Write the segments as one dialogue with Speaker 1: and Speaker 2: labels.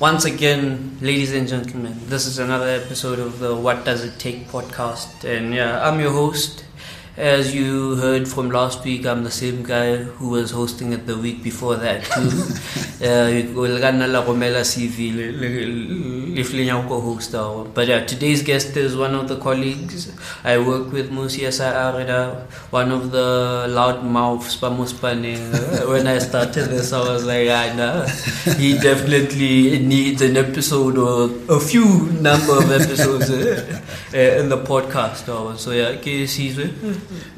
Speaker 1: Once again, ladies and gentlemen, this is another episode of the What Does It Take podcast. And yeah, I'm your host. As you heard from last week, I'm the same guy who was hosting it the week before that too. Uh, we'll CV if host But yeah, today's guest is one of the colleagues I work with, Musia Arida, uh, one of the loud mouths, uh, When I started this, I was like, I know he definitely needs an episode or a few number of episodes uh, in the podcast. So yeah, he's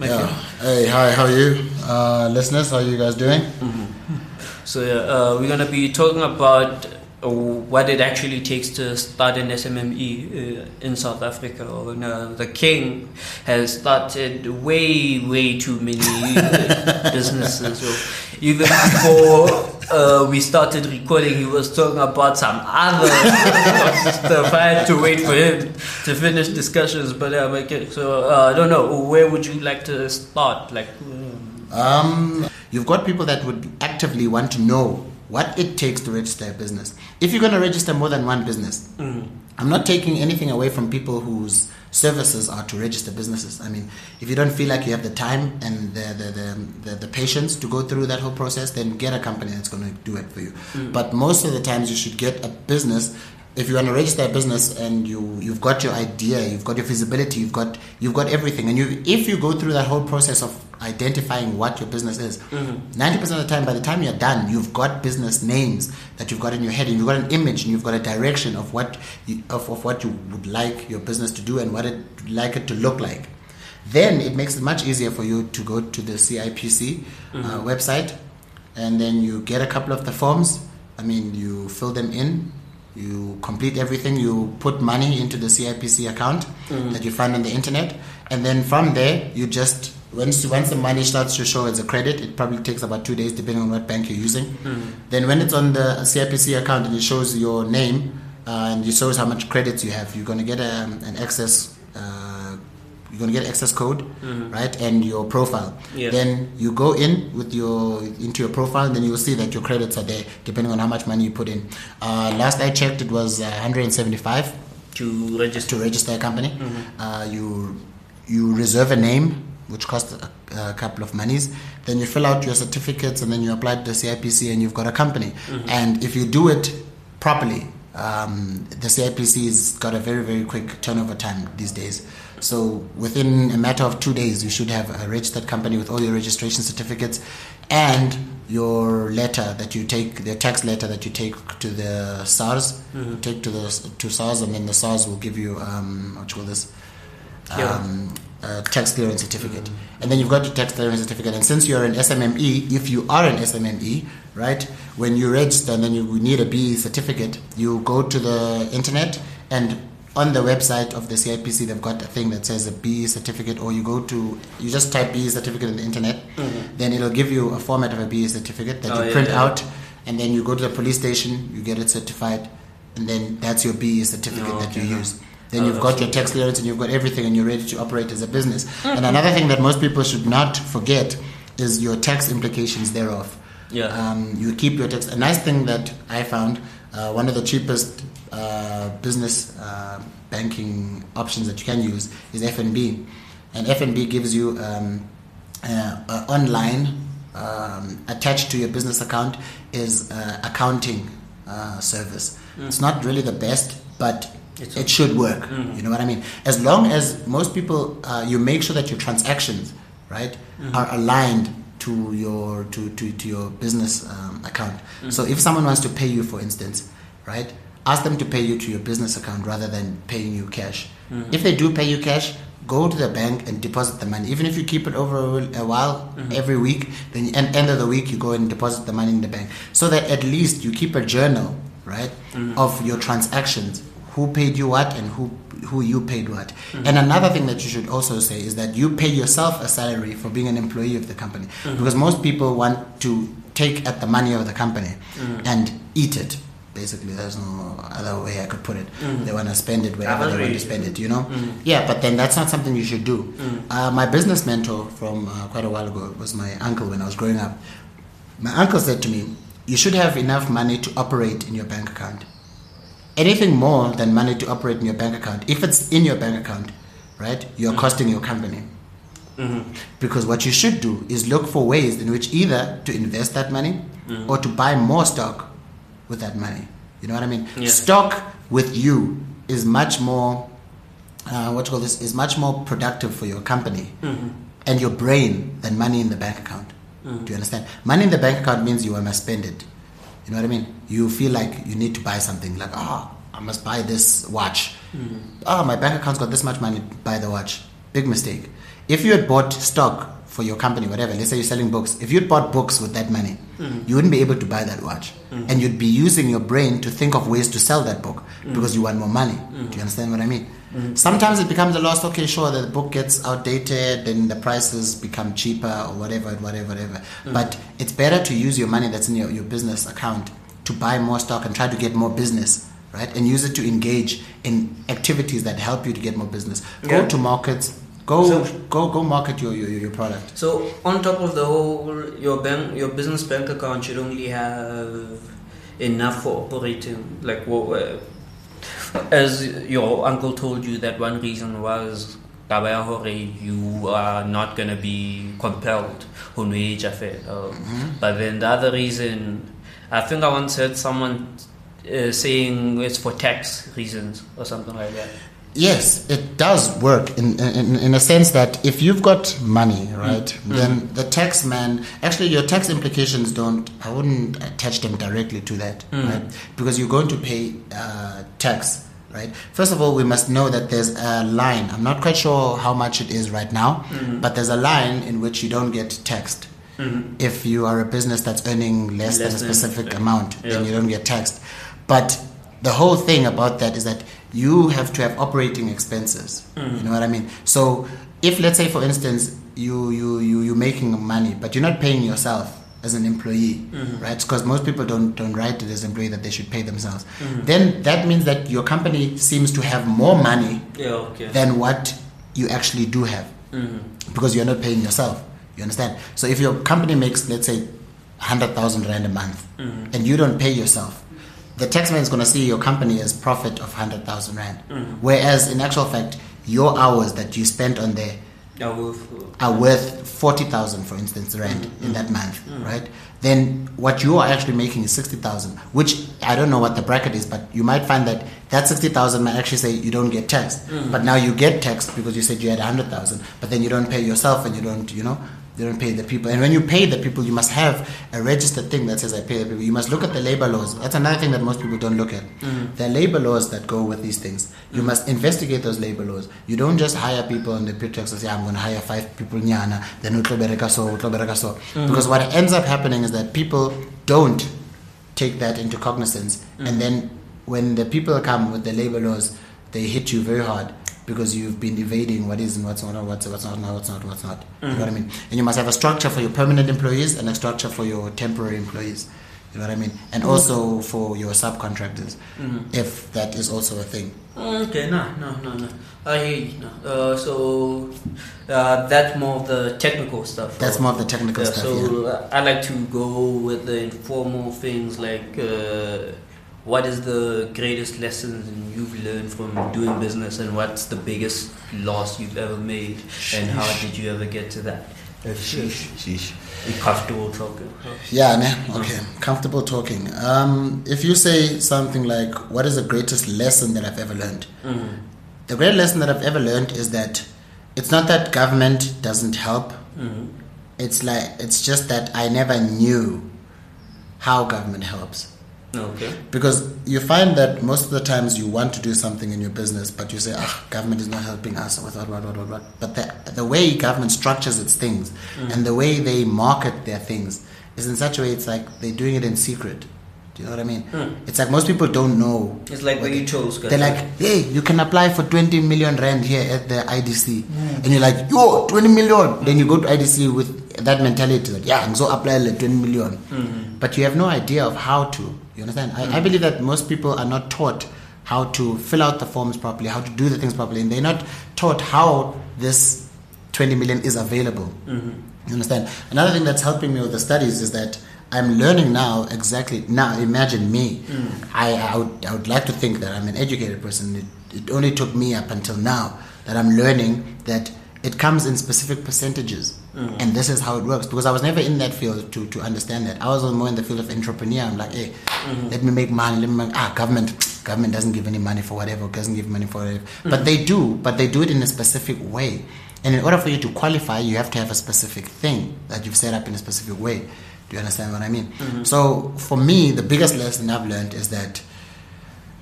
Speaker 2: yeah. Hey, hi, how are you? Uh, listeners, how are you guys doing?
Speaker 1: Mm-hmm. So, yeah, uh, we're going to be talking about what it actually takes to start an SMME uh, in South Africa. Uh, the king has started way, way too many businesses. So even before uh, we started recording, he was talking about some other stuff. I had to wait for him to finish discussions, but um, okay, so uh, I don't know. Where would you like to start? Like,
Speaker 2: um, you've got people that would actively want to know what it takes to register a business. If you're going to register more than one business, mm-hmm. I'm not taking anything away from people whose services are to register businesses. I mean, if you don't feel like you have the time and the the, the, the, the patience to go through that whole process, then get a company that's going to do it for you. Mm-hmm. But most of the times, you should get a business if you want to register a business and you you've got your idea, you've got your feasibility, you've got you've got everything, and you if you go through that whole process of identifying what your business is, mm-hmm. 90 percent of the time, by the time you're done, you've got business names that you've got in your head, and you've got an image, and you've got a direction of what you, of, of what you would like your business to do and what it like it to look like. Then it makes it much easier for you to go to the CIPC uh, mm-hmm. uh, website, and then you get a couple of the forms. I mean, you fill them in you complete everything, you put money into the CIPC account mm. that you find on the internet, and then from there, you just once once the money starts to show as a credit, it probably takes about two days depending on what bank you're using. Mm. Then when it's on the CIPC account and it shows your name uh, and it shows how much credits you have, you're going to get a, an access. Uh, you're going to get access code, mm-hmm. right, and your profile. Then you go in with your into your profile, and then you'll see that your credits are there, depending on how much money you put in. Uh, last I checked, it was 175
Speaker 1: to register
Speaker 2: to register a company. Mm-hmm. Uh, you you reserve a name, which costs a, a, couple of monies. Then you fill out your certificates, and then you apply to the CIPC, and you've got a company. Mm-hmm. And if you do it properly, um, the CIPC has got a very very quick turnover time these days. So within a matter of two days, you should have a registered company with all your registration certificates and your letter that you take, the tax letter that you take to the SARS, mm-hmm. take to the to SARS, and then the SARS will give you um, what you call this. Um, a tax clearance certificate, mm-hmm. and then you've got your tax clearance certificate. And since you're an SMME, if you are an SMME, right, when you register and then you need a BE certificate, you go to the internet and on the website of the CIPC, they've got a thing that says a BE certificate, or you go to, you just type BE certificate in the internet, mm-hmm. then it'll give you a format of a BE certificate that oh, you yeah, print yeah. out, and then you go to the police station, you get it certified, and then that's your BE certificate oh, that you use. Then oh, you've got your tax clearance and you've got everything, and you're ready to operate as a business. Mm-hmm. And another thing that most people should not forget is your tax implications thereof.
Speaker 1: Yeah.
Speaker 2: Um, you keep your tax. A nice thing that I found, uh, one of the cheapest uh, business uh, banking options that you can use is FNB, and FNB gives you um, uh, online um, attached to your business account is accounting uh, service. Mm. It's not really the best, but it's it should work. Mm. You know what I mean? As long as most people, uh, you make sure that your transactions, right, mm. are aligned to your to, to, to your business um, account. Mm. So if someone wants to pay you, for instance, right, ask them to pay you to your business account rather than paying you cash. Mm-hmm. If they do pay you cash, go to the bank and deposit the money. Even if you keep it over a while, mm-hmm. every week, then at end of the week you go and deposit the money in the bank, so that at least you keep a journal, right, mm-hmm. of your transactions. Who paid you what and who who you paid what. Mm-hmm. And another thing that you should also say is that you pay yourself a salary for being an employee of the company, mm-hmm. because most people want to take at the money of the company mm-hmm. and eat it basically there's no other way I could put it. Mm. They want to spend it wherever they want to spend it, you know? Mm. Yeah, but then that's not something you should do. Mm. Uh, my business mentor from uh, quite a while ago was my uncle when I was growing up. My uncle said to me, You should have enough money to operate in your bank account. Anything more than money to operate in your bank account, if it's in your bank account, right, you're costing your company.
Speaker 1: Mm-hmm.
Speaker 2: Because what you should do is look for ways in which either to invest that money or to buy more stock with that money. You know what I mean?
Speaker 1: Yeah.
Speaker 2: Stock with you is much more, uh, what you call this, is much more productive for your company and your brain than money in the bank account. Do you understand? Money in the bank account means you must spend it. You know what I mean? You feel like you need to buy something, like, oh, I must buy this watch. Oh, my bank account's got this much money, buy the watch. Big mistake. If you had bought stock for your company, whatever, let's say you're selling books, if you'd bought books with that money, hmm. you wouldn't be able to buy that watch. Hmm. And you'd be using your brain to think of ways to sell that book because you want more money. Do you understand what I mean? Sometimes it becomes a loss, okay, sure, the book gets outdated, then the prices become cheaper or whatever, whatever, whatever. But it's better to use your money that's in your, your business account to buy more stock and try to get more business, right? And use it to engage in activities that help you to get more business. Go to markets, go
Speaker 1: So-
Speaker 2: go go market your, your, your product.
Speaker 1: So on top of the whole, your bank, your business bank account should only have enough for operating. Like what, uh, as your uncle told you, that one reason was you are not going to be compelled ja fela. But then the other reason, I think I once heard someone uh, saying it's for tax reasons or something like that.
Speaker 2: Yes, it does work in, in, in a sense that if you've got money, right, mm. then mm. the tax man, actually, your tax implications don't, I wouldn't attach them directly to that, mm. right? Because you're going to pay uh, tax, right? First of all, we must know that there's a line. I'm not quite sure how much it is right now, mm-hmm. but there's a line in which you don't get taxed. Mm-hmm. If you are a business that's earning less,
Speaker 1: Less
Speaker 2: than a
Speaker 1: than-
Speaker 2: specific
Speaker 1: yeah.
Speaker 2: amount, then you don't get taxed. But the whole thing about that is that you have to have operating expenses. You know what I mean? So if let's say for instance you you you you're making money, but you're not paying yourself as an employee, right? Because most people don't don't write it as employee that they should pay themselves. Then that means that your company seems to have more money
Speaker 1: Yeah, okay.
Speaker 2: than what you actually do have
Speaker 1: Mm-hmm.
Speaker 2: because you're not paying yourself. You understand? So if your company makes, let's say, 100,000 Rand a month
Speaker 1: Mm-hmm.
Speaker 2: and you don't pay yourself, the taxman is going to see your company as profit of 100,000 Rand.
Speaker 1: Mm-hmm.
Speaker 2: Whereas in actual fact, your hours that you spent on there
Speaker 1: Yeah, well,
Speaker 2: are worth 40,000 for instance rand
Speaker 1: Mm-hmm.
Speaker 2: in that month right then what you are actually making is 60,000 which I don't know what the bracket is but you might find that that 60,000 might actually say you don't get taxed
Speaker 1: Mm-hmm.
Speaker 2: but now you get taxed because you said you had 100,000 but then you don't pay yourself and you don't you know you don't pay the people. And when you pay the people you must have a registered thing that says I pay the people. You must look at the labor laws. That's another thing that most people don't look at. Mm-hmm. There are labor laws that go with these things. You mm-hmm. must investigate those labor laws. You don't just hire people on the pretext of say I'm going to hire five people nyana then so so. Mm-hmm. Because what ends up happening is that people don't take that into cognizance. And then when the people come with the labor laws they hit you very hard because you've been evading what is and what's not what's what's not what's not what's not you know what I mean and you must have a structure for your permanent employees and a structure for your temporary employees you know what I mean and also for your subcontractors if that is also a thing
Speaker 1: Okay, no, no, no, no. I hear you. No. Uh, so uh, that's more of the technical stuff.
Speaker 2: that's more of the technical
Speaker 1: yeah,
Speaker 2: stuff
Speaker 1: so
Speaker 2: yeah.
Speaker 1: uh, I like to go with the informal things like uh, what is the greatest lessons you've learned from doing business and what's the biggest loss you've ever made and how did you ever get to that? Uh, sheesh.
Speaker 2: Sheesh.
Speaker 1: Comfortable talking.
Speaker 2: Yeah, ne? okay. Comfortable talking. Um, if you say something like, What is the greatest lesson that I've ever learned?
Speaker 1: Mhm.
Speaker 2: The great lesson that I've ever learned is that it's not that government doesn't help,
Speaker 1: Mhm.
Speaker 2: it's like, it's just that I never knew how government helps.
Speaker 1: Okay.
Speaker 2: Because you find that most of the times you want to do something in your business, but you say, ah, government is not helping us, or what, what, what, what, what. But the, the way government structures its things mm. and the way they market their things is in such a way it's like they're doing it in secret. Do you know what I mean? Hmm. It's like most people don't know.
Speaker 1: It's like
Speaker 2: what
Speaker 1: where you chose.
Speaker 2: They're like, hey, you can apply for 20 million rand here at the IDC. Hmm. And you're like, yo, 20 million. Then you go to IDC with that mentality that, yeah, I'm so apply like 20 million. Hmm. But you have no idea of how to. You understand? I, I believe that most people are not taught how to fill out the forms properly, how to do the things properly. And they're not taught how this 20 million is available. Mm-hmm. You understand? Another thing that's helping me with the studies is that I'm learning now exactly now. Imagine me. Mm. I, I would I would like to think that I'm an educated person. It, it only took me up until now that I'm learning that it comes in specific percentages, Mm. and this is how it works. Because I was never in that field to, to understand that. I was more in the field of entrepreneur. I'm like, hey, let me make money. Let me make, ah government government doesn't give any money for whatever. Doesn't give money for whatever. Mm. But they do. But they do it in a specific way. And in order for you to qualify, you have to have a specific thing that you've set up in a specific way. Do you understand what I mean? Mm-hmm. So for me, the biggest lesson I've learned is that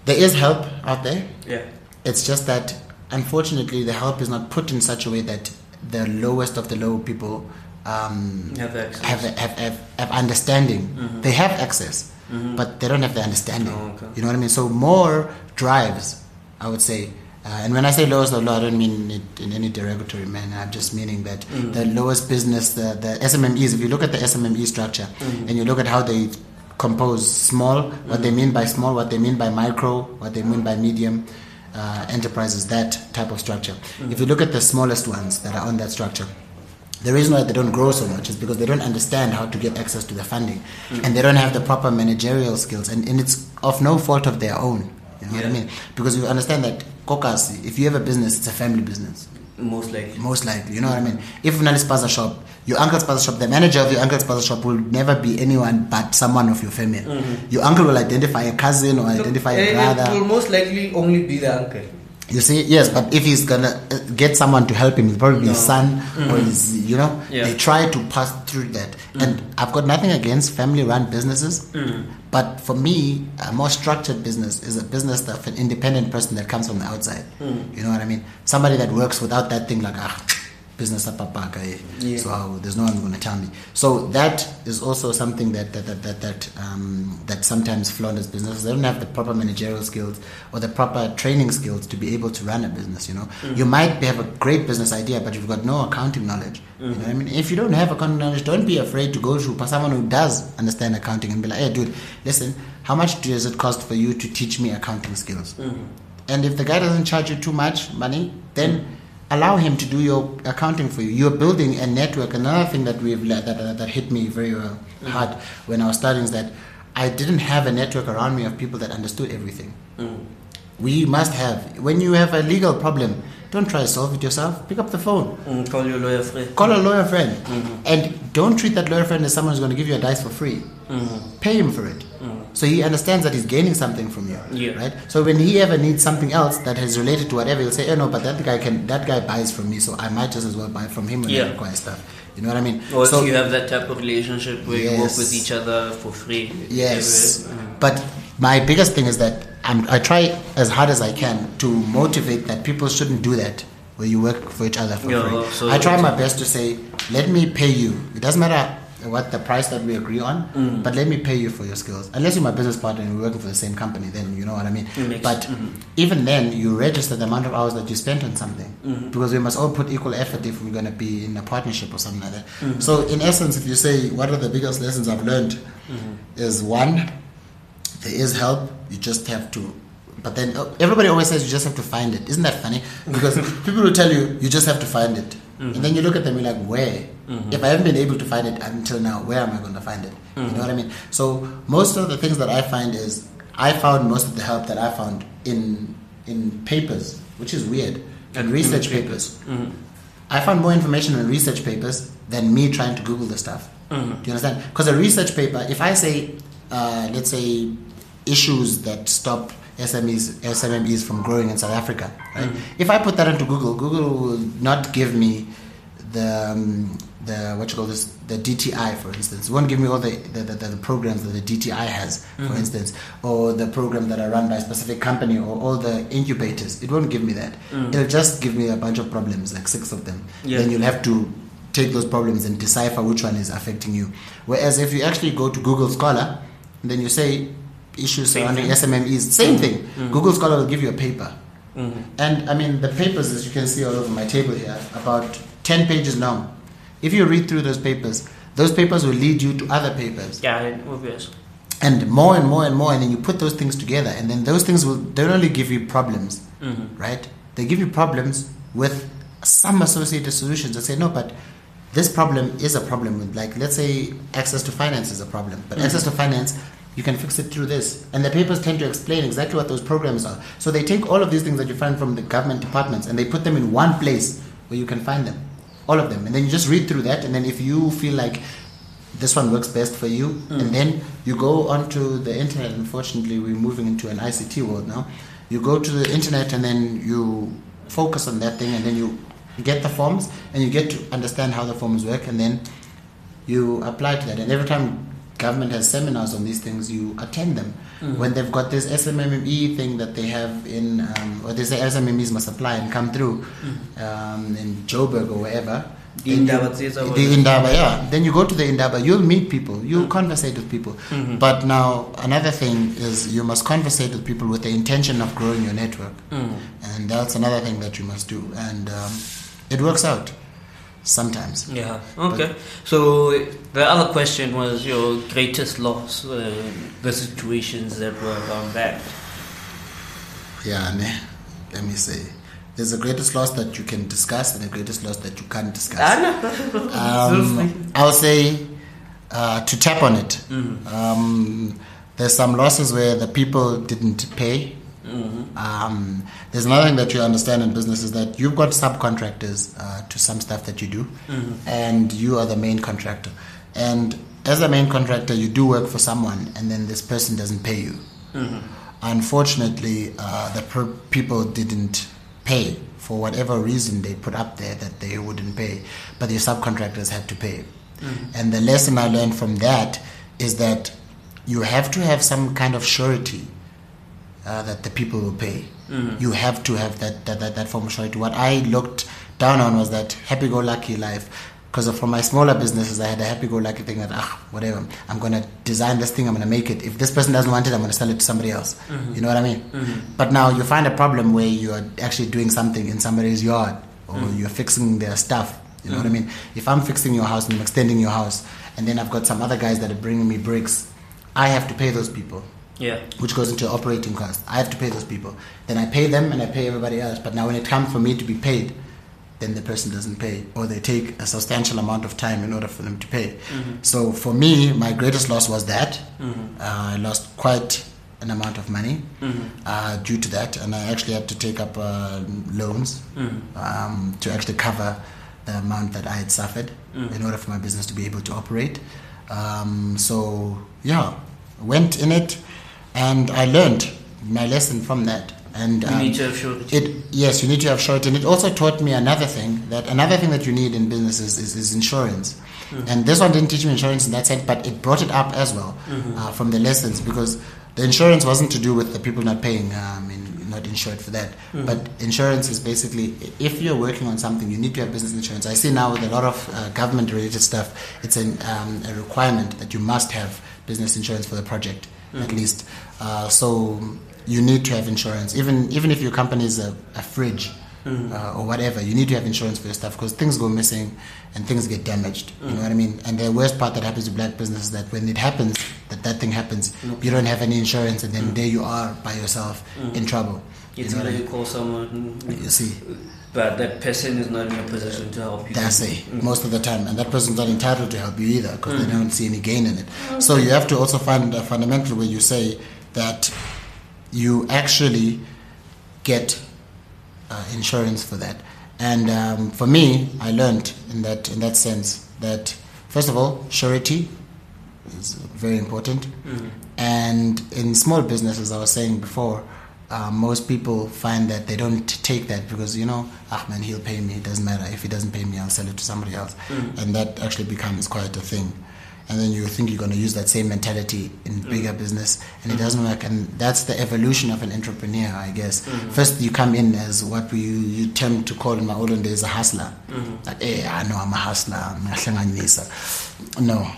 Speaker 2: there is help out there.
Speaker 1: Yeah.
Speaker 2: It's just that unfortunately the help is not put in such a way that the lowest of the low people um,
Speaker 1: Have access.
Speaker 2: have, have, have, have understanding. Mm-hmm. They have access, mm-hmm. but they don't have the understanding.
Speaker 1: Oh, okay.
Speaker 2: You know what I mean? So more drives, I would say. Uh, and when I say lowest of the low, I don't mean it in any derogatory manner. I'm just meaning that mm-hmm. the lowest business, the, the SMMEs, if you look at the SMME structure and you look at how they compose small, what they mean by small, what they mean by micro, what they mean by medium uh, enterprises, that type of structure. If you look at the smallest ones that are on that structure, the reason why they don't grow so much is because they don't understand how to get access to the funding. And they don't have the proper managerial skills and, and it's of no fault of their own you know what i mean? Because you understand that kokas if you have a business it's a family business
Speaker 1: Most likely.
Speaker 2: most likely you know what i mean if unali spaza shop your uncle's spaza shop the manager of your uncle's spaza shop will never be anyone but someone of your family mm-hmm. your uncle will identify a cousin or identify a
Speaker 1: eh,
Speaker 2: brother
Speaker 1: It will most likely only be the uncle.
Speaker 2: You see, yes, but if he's gonna uh, get someone to help him, it'll probably be his
Speaker 1: No.
Speaker 2: son or his, you know,
Speaker 1: Yeah.
Speaker 2: they try to pass through that. And I've got nothing against family run businesses, but for me, a more structured business is a business that of an independent person that comes from the outside. You know what I mean? Somebody that works without that thing like, ah, business up, up, eh,
Speaker 1: Yeah.
Speaker 2: so there's no one going to tell me. So that is also something that that that that that, um, that sometimes flounders businesses. They don't have the proper managerial skills or the proper training skills to be able to run a business. You know, you might have a great business idea, but you've got no accounting knowledge. You know I mean? If you don't have accounting knowledge, don't be afraid to go to someone who does understand accounting and be like, "Hey, dude, listen, how much does it cost for you to teach me accounting skills?" And if the guy doesn't charge you too much money, then allow him to do your accounting for you. You're building a network. Another thing that we've that, that, that hit me very well, hard when I was studying is that I didn't have a network around me of people that understood everything. Mm. We must have. When you have a legal problem, don't try to solve it yourself. Pick up the phone.
Speaker 1: Mm, call your lawyer friend.
Speaker 2: Call a lawyer friend. Mm-hmm. And don't treat that lawyer friend as someone who's going to give you a dice for free. Mm-hmm. Pay him for it. Mm. So he understands that he's gaining something from you.
Speaker 1: Yeah.
Speaker 2: Right? So when he ever needs something else that is related to whatever, he'll say, Oh no, but that guy can that guy buys from me, so I might just as well buy from him when I
Speaker 1: Yeah.
Speaker 2: require stuff. You know what I mean?
Speaker 1: Or
Speaker 2: so
Speaker 1: you have that type of relationship where you work with each other for free.
Speaker 2: Yes.
Speaker 1: Mm.
Speaker 2: but my biggest thing is that I'm, I try as hard as I can to motivate that people shouldn't do that where you work for each other for
Speaker 1: Yeah,
Speaker 2: free.
Speaker 1: so
Speaker 2: I try my best to say, let me pay you. It doesn't matter what the price that we agree on,
Speaker 1: Mm.
Speaker 2: but let me pay you for your skills. Unless you're my business partner and we're working for the same company, then you know what I mean. But
Speaker 1: mhm.
Speaker 2: even then, you register the amount of hours that you spent on something
Speaker 1: Mm-hmm.
Speaker 2: because we must all put equal effort if we're going to be in a partnership or something like that.
Speaker 1: Mm-hmm.
Speaker 2: So, in essence, if you say what are the biggest lessons I've learned,
Speaker 1: Mm-hmm.
Speaker 2: is one, there is help. You just have to. But then uh, everybody always says you just have to find it. Isn't that funny? Because people will tell you you just have to find it, and then you look at them you're like, where? Mm-hmm. If I haven't been able to find it until now, where am I going to find it? You know what I mean? So most of the things that I find is I found most of the help that I found in in papers, which is weird, and research papers. Mm-hmm. I found more information in research papers than me trying to Google the stuff. Mm-hmm. Do you understand? Because a research paper, if I say, uh, let's say, issues that stop SMEs, SMMEs from growing in South Africa, right? If I put that into Google, Google will not give me the um, the what you call this the DTI for instance. It won't give me all the the, the, the programs that the DTI has, for instance, or the program that are run by a specific company or all the incubators. It won't give me that. It'll just give me a bunch of problems, like six of them.
Speaker 1: Yeah.
Speaker 2: Then you'll have to take those problems and decipher which one is affecting you. Whereas if you actually go to Google Scholar, then you say issues
Speaker 1: Same
Speaker 2: surrounding
Speaker 1: thing.
Speaker 2: SMMEs, same thing. Google Scholar will give you a paper.
Speaker 1: Mm-hmm.
Speaker 2: And I mean, the papers, as you can see all over my table here, about 10 pages long. If you read through those papers, those papers will lead you to other papers
Speaker 1: Yeah, obvious.
Speaker 2: and more and more and more and then you put those things together and then those things will don't only give you problems
Speaker 1: Mhm.
Speaker 2: right they give you problems with some associated solutions that say no but this problem is a problem with like let's say access to finance is a problem but access to finance you can fix it through this. And the papers tend to explain exactly what those programs are. So they take all of these things that you find from the government departments and they put them in one place where you can find them. All of them. And then you just read through that. And then if you feel like this one works best for you mm. and then you go onto the internet. Unfortunately we're moving into an ict world now. You go to the internet and then you focus on that thing and then you get the forms and you get to understand how the forms work and then you apply to that. And every time government has seminars on these things you attend them. When they've got this SMME thing that they have in um, or they say SMMEs must apply and come through um, in Joburg or wherever
Speaker 1: The
Speaker 2: then you-
Speaker 1: Indaba
Speaker 2: the Indaba yeah. Then you go to the Indaba you'll meet people you'll conversate with people.
Speaker 1: Mm-hmm.
Speaker 2: but now another thing is you must conversate with people with the intention of growing your network.
Speaker 1: Mm.
Speaker 2: and that's another thing that you must do. And um, it works out sometimes
Speaker 1: Yeah. Okay. So the other question was your greatest loss, uh, the situations that were around that.
Speaker 2: yeah ne, let me say there's a greatest loss that you can discuss and a greatest loss that you can't discuss um, I'll say uh, to tap on it. Um, there's some losses where the people didn't pay. Um, there's another thing that you understand in business is that you've got subcontractors uh, to some stuff that you do, and you are the main contractor. And as a main contractor, you do work for someone, and then this person doesn't pay you. Unfortunately, uh, the per- people didn't pay for whatever reason they put up there that they wouldn't pay, but the subcontractors had to pay. And the lesson I learned from that is that you have to have some kind of surety uh, that the people will pay. Mm-hmm. You have to have that, that, that, that form of surety. What I looked down on was that happy go lucky life. Because for my smaller businesses, I had a happy go lucky thing that, ah, whatever, I'm going to design this thing, I'm going to make it. If this person doesn't want it, I'm going to sell it to somebody else. Mm-hmm. You know what I mean? Mm-hmm. But now you find a problem where you're actually doing something in somebody's yard or you're fixing their stuff. You know what I mean? If I'm fixing your house and I'm extending your house, and then I've got some other guys that are bringing me bricks, I have to pay those people
Speaker 1: Yeah.
Speaker 2: which goes into operating cost. I have to pay those people. Then I pay them and I pay everybody else. But now when it comes for me to be paid, then the person doesn't pay, or they take a substantial amount of time in order for them to pay. So for me, my greatest loss was that uh, I lost quite an amount of money uh, due to that, and I actually had to take up uh, loans um, to actually cover the amount that I had suffered in order for my business to be able to operate. Um, so yeah, went in it, and I learned my lesson from that. And
Speaker 1: You
Speaker 2: um,
Speaker 1: need to have
Speaker 2: it yes, you need to have surety, and it also taught me another thing that another thing that you need in businesses is, is insurance. And this one didn't teach me insurance in that sense, but it brought it up as well uh, from the lessons because the insurance wasn't to do with the people not paying um, and not insured for that. But insurance is basically if you're working on something, you need to have business insurance. I see now with a lot of uh, government-related stuff, it's an, um, a requirement that you must have business insurance for the project at least. Uh, so you need to have insurance, even even if your company is a, a fridge uh, or whatever. You need to have insurance for your stuff because things go missing and things get damaged. You know what I mean? And the worst part that happens to black business is that when it happens, that that thing happens, you don't have any insurance, and then there you are by yourself in trouble. You know I
Speaker 1: either
Speaker 2: mean?
Speaker 1: you call someone,
Speaker 2: You see,
Speaker 1: but that person is not in a position to help you.
Speaker 2: That's it, most of the time. And that person's not entitled to help you either because they don't see any gain in it. So you have to also find a fundamental where you say that you actually get uh, insurance for that. And um, for me, I learned in that in that sense that first of all, surety is very important. And in small businesses, I was saying before, uh, most people find that they don't take that because you know, ah man, he'll pay me. It doesn't matter if he doesn't pay me, I'll sell it to somebody else, mm. and that actually becomes quite a thing. And then you think you're going to use that same mentality in mm. bigger business, and it doesn't work. And that's the evolution of an entrepreneur, I guess. Mm. First, you come in as what we you tend to call in my olden days a hustler. Like, hey, I know I'm a hustler. No,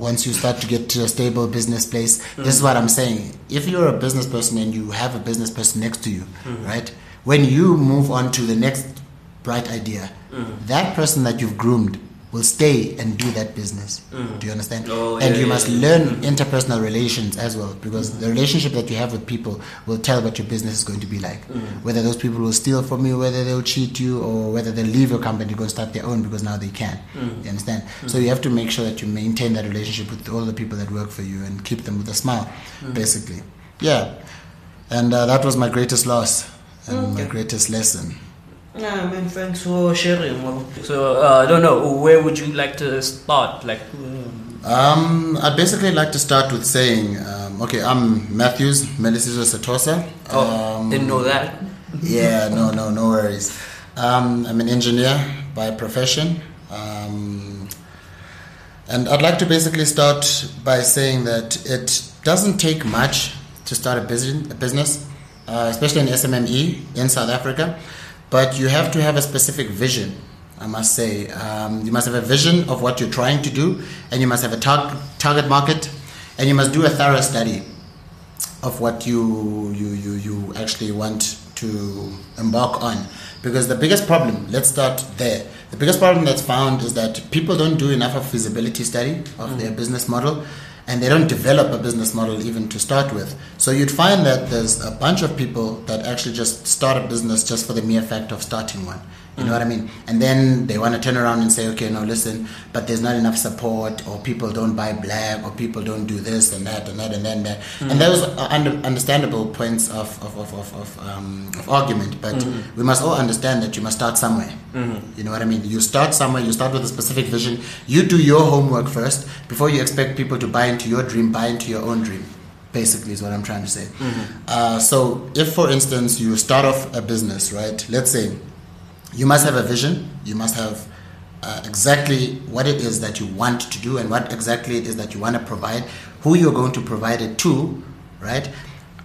Speaker 2: once you start to get to a stable business place, this is what I'm saying. If you're a business person and you have a business person next to you, mm-hmm. right? When you move on to the next bright idea, mm-hmm. that person that you've groomed will stay and do that business.
Speaker 1: Mm.
Speaker 2: Do you understand?
Speaker 1: Oh,
Speaker 2: and
Speaker 1: yeah,
Speaker 2: you
Speaker 1: yeah,
Speaker 2: must
Speaker 1: yeah.
Speaker 2: learn interpersonal relations as well because the relationship that you have with people will tell what your business is going to be like.
Speaker 1: Mm.
Speaker 2: Whether those people will steal from you, whether they'll cheat you, or whether they'll leave your company to go start their own because now they can.
Speaker 1: Mm.
Speaker 2: You understand? So you have to make sure that you maintain that relationship with all the people that work for you and keep them with a smile,
Speaker 1: Mm.
Speaker 2: basically. Yeah. And uh, that was my greatest loss and my greatest lesson.
Speaker 1: Yeah, man, thanks for sharing. Well, So, uh, I don't know, where would you like to start? Like, um,
Speaker 2: Um, I'd basically like to start with saying, um, okay, I'm Matthews Melisizo Satosa.
Speaker 1: oh,
Speaker 2: Um,
Speaker 1: didn't know that.
Speaker 2: Yeah, no, no, no worries. Um, I'm an engineer by profession. Um, and I'd like to basically start by saying that it doesn't take much to start a business, a business uh, especially in SMME in South Africa, but you have to have a specific vision. I must say, um, you must have a vision of what you're trying to do, and you must have a tar- target market, and you must do a thorough study of what you you you you actually want to embark on. Because the biggest problem let's start there. The biggest problem that's found is that people don't do enough of feasibility study of their business model and they don't develop a business model even to start with. So you'd find that there's a bunch of people that actually just start a business just for the mere fact of starting one you know what I mean? And then they want to turn around and say, okay, no, listen, but there's not enough support, or people don't buy black, or people don't do this and that and that and then that. And those are under, understandable points of, of, of, of, of, um, of argument, but we must all understand that you must start somewhere. You know what I mean? You start somewhere, you start with a specific vision, you do your homework first before you expect people to buy into your dream, buy into your own dream. Basically, is what I'm trying to say. Uh, so, if for instance you start off a business, right? Let's say you must have a vision. You must have uh, exactly what it is that you want to do and what exactly it is that you want to provide who you're going to provide it to right?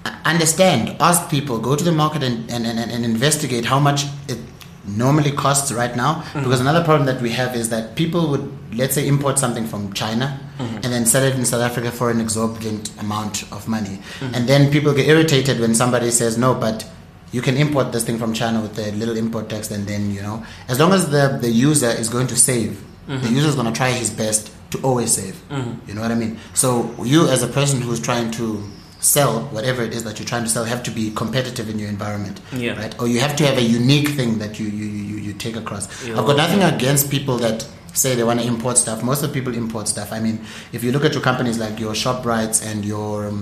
Speaker 2: Uh, understand ask people go to the market and, and, and, and investigate how much it normally costs right now. Because another problem that we have is that people would let's say import something from china and then sell it in south africa for an exorbitant amount of money. And then people get irritated when somebody says no but you can import this thing from China with a little import text, and then you know, as long as the the user is going to save, the user is going to try his best to always save. You know what I mean? So you, as a person who's trying to sell whatever it is that you're trying to sell, have to be competitive in your environment,
Speaker 1: Yeah.
Speaker 2: right? Or you have to have a unique thing that you you you, you take across.
Speaker 1: Yeah.
Speaker 2: I've got nothing against people that say they want to import stuff. Most of the people import stuff. I mean, if you look at your companies like your Shoprites and your um,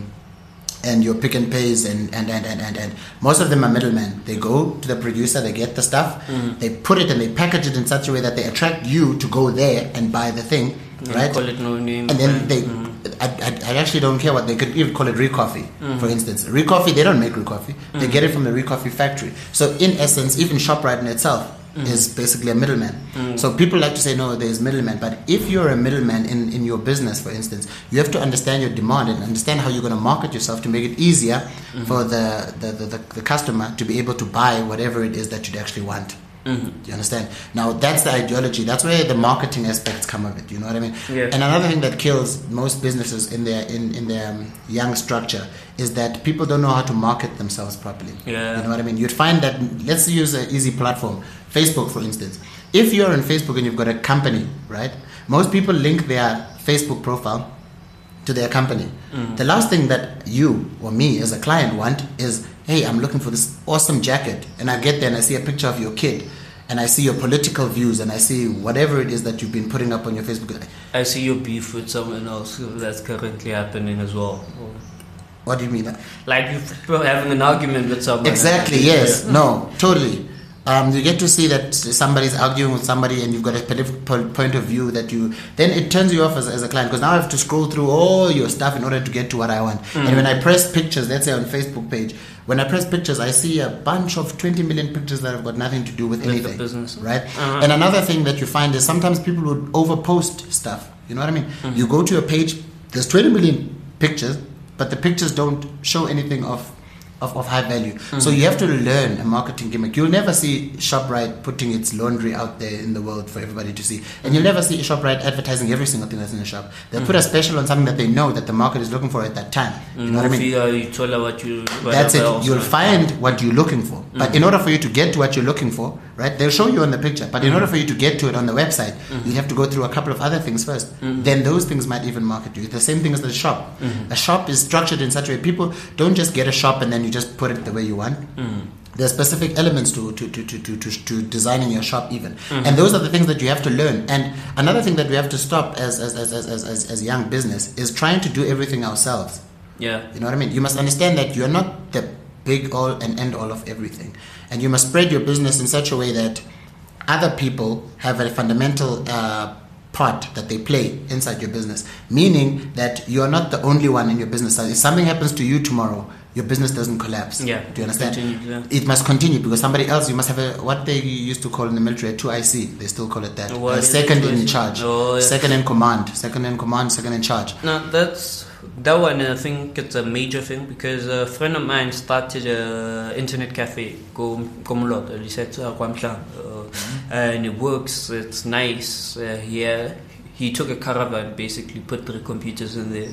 Speaker 2: and your pick and pays and and, and, and, and and most of them are middlemen. They go to the producer, they get the stuff,
Speaker 1: Mm.
Speaker 2: they put it and they package it in such a way that they attract you to go there and buy the thing,
Speaker 1: Yeah,
Speaker 2: right?
Speaker 1: No name.
Speaker 2: and then they
Speaker 1: Mhm.
Speaker 2: I, I, I actually don't care what they could even call it Ricoffy
Speaker 1: Mm-hmm.
Speaker 2: for instance Ricoffy they don't make Ricoffy they get it from the Ricoffy factory so in essence even shoprite in itself
Speaker 1: Mm-hmm.
Speaker 2: is basically a middleman so people like to say no there's middleman but if you're a middleman in, in your business for instance you have to understand your demand and understand how you're going to market yourself to make it easier
Speaker 1: Mm-hmm.
Speaker 2: for the, the, the, the, the customer to be able to buy whatever it is that you'd actually want
Speaker 1: Mhm.
Speaker 2: do you understand? Now that's the ideology. That's where the marketing aspects come of it. You know what I mean?
Speaker 1: Yeah.
Speaker 2: And another thing that kills most businesses in their in in their um, young structure is that people don't know how to market themselves properly.
Speaker 1: Yeah.
Speaker 2: You know what I mean? You'd find that let's use an easy platform, Facebook for instance. If you're on Facebook and you've got a company, right? Most people link their Facebook profile to their company. The last thing that you or me as a client want is, hey, I'm looking for this awesome jacket, and I get there and I see a picture of your kid, and I see your political views, and I see whatever it is that you've been putting up on your Facebook.
Speaker 1: I see your beef with someone else that's currently happening as well.
Speaker 2: What do you mean?
Speaker 1: Like you're having an argument with someone.
Speaker 2: Exactly. Yes. No. Totally. Um, you get to see that somebody's arguing with somebody, and you've got a political point of view that you. Then it turns you off as, as a client because now I have to scroll through all your stuff in order to get to what I want. And when I press pictures, let's say on Facebook page, when I press pictures, I see a bunch of 20 million pictures that have got nothing to do with
Speaker 1: With the
Speaker 2: anything.
Speaker 1: business.
Speaker 2: Right.
Speaker 1: Uh-huh.
Speaker 2: And another thing that you find is sometimes people would overpost stuff. You know what I mean? You go to a page, there's 20 million pictures, but the pictures don't show anything of of, of high value. So you have to learn a marketing gimmick. You'll never see ShopRite putting its laundry out there in the world for everybody to see. And you'll never see ShopRite advertising every single thing that's in the shop. They'll put a special on something that they know that the market is looking for at that time. You know mm-hmm. what I mean?
Speaker 1: You tell what you, what
Speaker 2: that's it. You'll find what you're looking for. But in order for you to get to what you're looking for, right? They'll show you on the picture, but in mm-hmm. order for you to get to it on the website, mm-hmm. you have to go through a couple of other things 1st mm-hmm. Then those things might even market you. The same thing as the shop. A shop is structured in such a way people don't just get a shop and then you just put it the way you want. There are specific elements to, to, to, to, to, to, designing your shop even. And those are the things that you have to learn. And another thing that we have to stop as, as, as, as, as, as, as young business is trying to do everything ourselves.
Speaker 1: Yeah.
Speaker 2: You know what I mean? You must understand that you're not the big all and end all of everything. And you must spread your business in such a way that other people have a fundamental uh, part that they play inside your business. Meaning that you're not the only one in your business. If something happens to you tomorrow, your business doesn't collapse.
Speaker 1: Yeah,
Speaker 2: Do you understand?
Speaker 1: continue, yeah.
Speaker 2: It must continue because somebody else, you must have a, what they used to call in the military a 2IC. They still call it that.
Speaker 1: What
Speaker 2: second in charge.
Speaker 1: Oh, yeah.
Speaker 2: Second in command. Second in command, second in charge.
Speaker 1: No, that's that one. I think it's a major thing because a friend of mine started a internet cafe, Go Komulot, he said uh, uh, and it works. It's nice. Uh, yeah, he took a caravan, basically put three computers in there,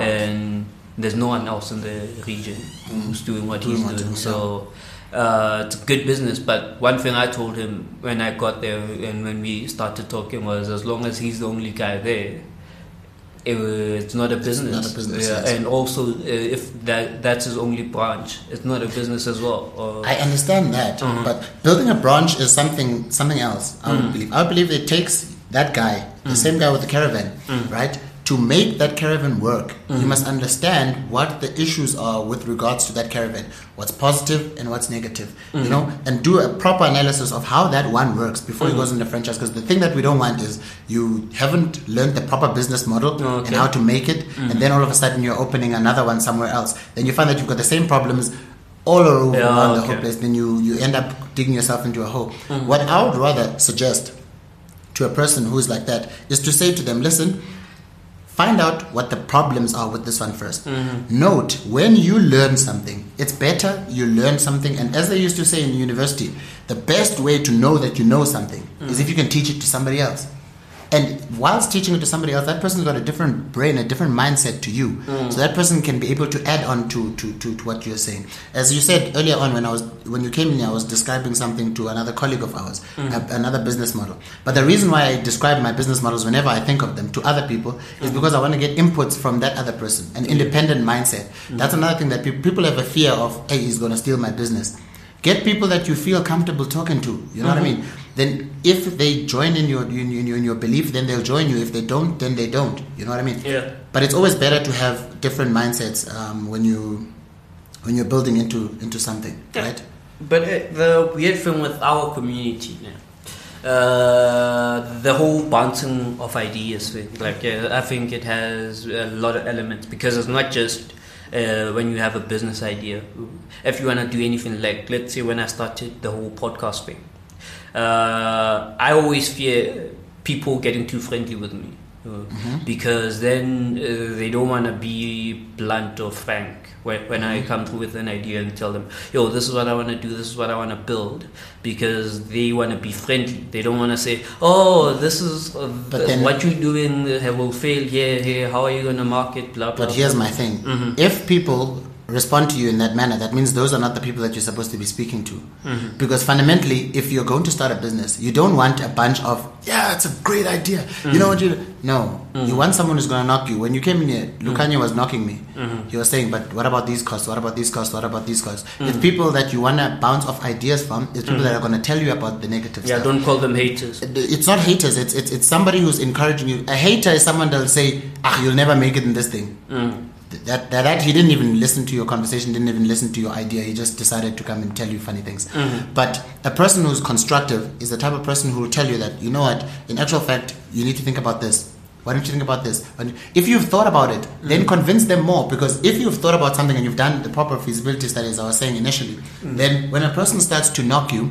Speaker 1: and there's no one else in the region who's doing what
Speaker 2: Doing
Speaker 1: he's
Speaker 2: what
Speaker 1: doing. So. Uh, it's a good business, but one thing I told him when I got there and when we started talking was, as long as he's the only guy there, it's not a business.
Speaker 2: not a business,
Speaker 1: Yeah,
Speaker 2: yes.
Speaker 1: And also, uh, if that that's his only branch, it's not a business as well. Or,
Speaker 2: I understand that,
Speaker 1: Mhm.
Speaker 2: but building a branch is something something else. I
Speaker 1: Mm.
Speaker 2: believe. I believe it takes that guy, the same guy with the caravan,
Speaker 1: Mm.
Speaker 2: right, to make that caravan work. You must understand what the issues are with regards to that caravan, what's positive and what's negative,
Speaker 1: Mm.
Speaker 2: you know, and do a proper analysis of how that one works before
Speaker 1: Mm.
Speaker 2: he goes into franchise. Because the thing that we don't want is you haven't learned the proper business model and
Speaker 1: Okay.
Speaker 2: how to make it, and then all of a sudden you're opening another one somewhere else. Then you find that you've got the same problems all over
Speaker 1: Yeah,
Speaker 2: around the
Speaker 1: okay.
Speaker 2: whole place. Then you, you end up digging yourself into a hole.
Speaker 1: Mm-hmm.
Speaker 2: What I would rather suggest to a person who is like that is to say to them, listen, find out what the problems are with this one first.
Speaker 1: Mm-hmm.
Speaker 2: Note, when you learn something, it's better you learn something. And as they used to say in university, the best way to know that you know something is if you can teach it to somebody else. And whilst teaching it to somebody else, that person's got a different brain, a different mindset to you. Mm. So that person can be able to add on to, to, to, to what you're saying. As you said earlier on when I was when you came in here, I was describing something to another colleague of ours, mm. a- another business model. But the reason why I describe my business models whenever I think of them to other people is mm. because I want to get inputs from that other person, an independent mindset. That's another thing that people people have a fear of, hey, he's going to steal my business. Get people that you feel comfortable talking to. You know what I mm-hmm. mean? Then, if they join in your in, in, in your belief, then they'll join you. If they don't, then they don't. You know what I mean?
Speaker 1: Yeah.
Speaker 2: But it's always better to have different mindsets um, when you when you're building into into something,
Speaker 1: Yeah.
Speaker 2: right?
Speaker 1: But uh, the weird thing with our community now, uh, the whole bouncing of ideas thing, like uh, I think it has a lot of elements because it's not just uh, when you have a business idea. If you want to do anything, like let's say when I started the whole podcast thing, uh, I always fear people getting too friendly with me. uh, Because then uh, they don't want to be blunt or frank when, when I come through with an idea and tell them, yo, this is what I want to do, this is what I want to build, because they want to be friendly. They don't want to say, oh, this is uh,
Speaker 2: then-
Speaker 1: what you're doing uh, will fail here, here, how are you going to market, blah, blah.
Speaker 2: But here's
Speaker 1: blah.
Speaker 2: my thing:
Speaker 1: Mhm.
Speaker 2: if people respond to you in that manner, that means those are not the people that you're supposed to be speaking to.
Speaker 1: Mhm.
Speaker 2: Because fundamentally, if you're going to start a business, you don't want a bunch of yeah, it's a great idea. You know what you no, you want someone who's going to knock you. When you came in here, Lukanya was knocking me. He was saying, "But what about these costs? What about these costs? What about these costs?" It's people that you want to bounce off ideas from. It's people that are going to tell you about the negative
Speaker 1: Yeah,
Speaker 2: stuff
Speaker 1: don't call them haters.
Speaker 2: it's not haters. It's, it's it's somebody who's encouraging you. A hater is someone that'll say, "Ah, you'll never make it in this thing." That, that that he didn't even listen to your conversation, didn't even listen to your idea. He just decided to come and tell you funny things. Mm-hmm. But a person who's constructive is the type of person who will tell you that you know what, in actual fact, you need to think about this. Why don't you think about this? And if you've thought about it, mm-hmm. then convince them more. Because if you've thought about something and you've done the proper feasibility studies, I was saying initially, mm-hmm. then when a person starts to knock you,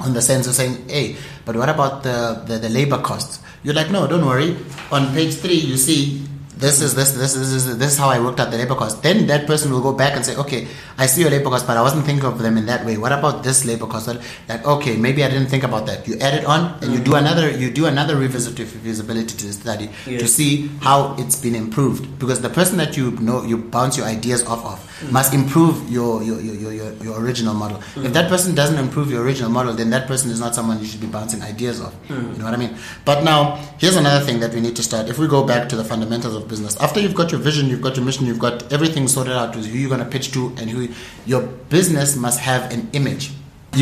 Speaker 2: on the sense of saying, hey, but what about the, the, the labor costs? You're like, no, don't worry. On page three, you see This is this this is this, is this is how I worked out the labor cost. Then that person will go back and say, okay, I see your labor cost, but I wasn't thinking of them in that way. What about this labor cost? Like, okay, maybe I didn't think about that. You add it on, and you do mm-hmm. another you do another revisit of feasibility to the study
Speaker 1: Yeah.
Speaker 2: to see how it's been improved. Because the person that you know you bounce your ideas off of mm. must improve your your, your, your, your your original model. Mm. If that person doesn't improve your original model, then that person is not someone you should be bouncing ideas off. Mm. You know what I mean? But now here's another thing that we need to start. If we go back to the fundamentals of business, after you've got your vision, you've got your mission, you've got everything sorted out with who you're going to pitch to, and who your business must have an image.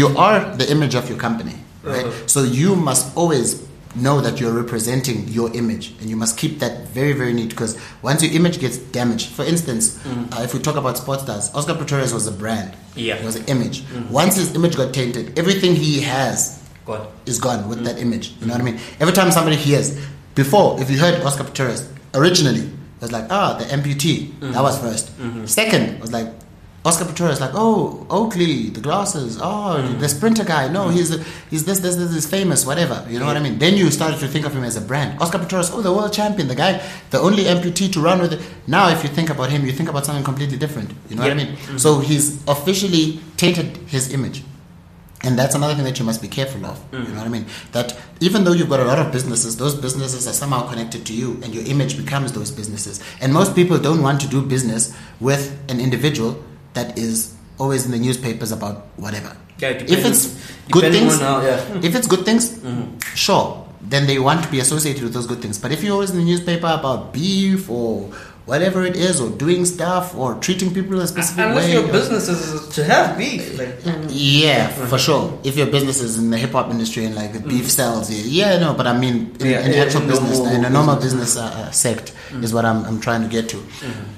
Speaker 2: You are the image of your company, right?
Speaker 1: Uh-huh.
Speaker 2: So you must always know that you're representing your image and you must keep that very very neat because once your image gets damaged for instance uh, if we talk about sports stars oscar Pistorius was a brand
Speaker 1: Yeah.
Speaker 2: it was an image once his image got tainted everything he has
Speaker 1: God.
Speaker 2: is gone with that image you know what i mean every time somebody hears before if you heard oscar Pistorius originally it was like ah the amputee that mm-hmm. was 1st mm-hmm. second was like Oscar Pistorius, like, oh, oh Oakley, the glasses, oh, mm-hmm. the sprinter guy. No, he's he's this, this, this, is famous, whatever. You know what I mean? Then you started to think of him as a brand. Oscar Pistorius, oh, the world champion, the guy, the only amputee to run with it. Now, if you think about him, you think about something completely different. You know what I
Speaker 1: Yeah.
Speaker 2: mean? So he's officially tainted his image. And that's another thing that you must be careful of. You know what I mean? That even though you've got a lot of businesses, those businesses are somehow connected to you, and your image becomes those businesses. And most people don't want to do business with an individual that is always in the newspapers about whatever.
Speaker 1: Yeah,
Speaker 2: if it's good things,
Speaker 1: how- yeah.
Speaker 2: if it's good things, sure, then they want to be associated with those good things. But if you're always in the newspaper about beef or whatever it is, or doing stuff, or treating people in a specific
Speaker 1: Unless
Speaker 2: way,
Speaker 1: your
Speaker 2: or-
Speaker 1: business is to have beef. Like,
Speaker 2: yeah, for sure. If your business is in the hip hop industry and like beef sells, yeah, yeah, no. But I mean, in,
Speaker 1: Yeah,
Speaker 2: in
Speaker 1: yeah,
Speaker 2: actual
Speaker 1: in
Speaker 2: business,
Speaker 1: normal
Speaker 2: in a normal
Speaker 1: business.
Speaker 2: uh, uh, sect, is what I'm, I'm trying to get to.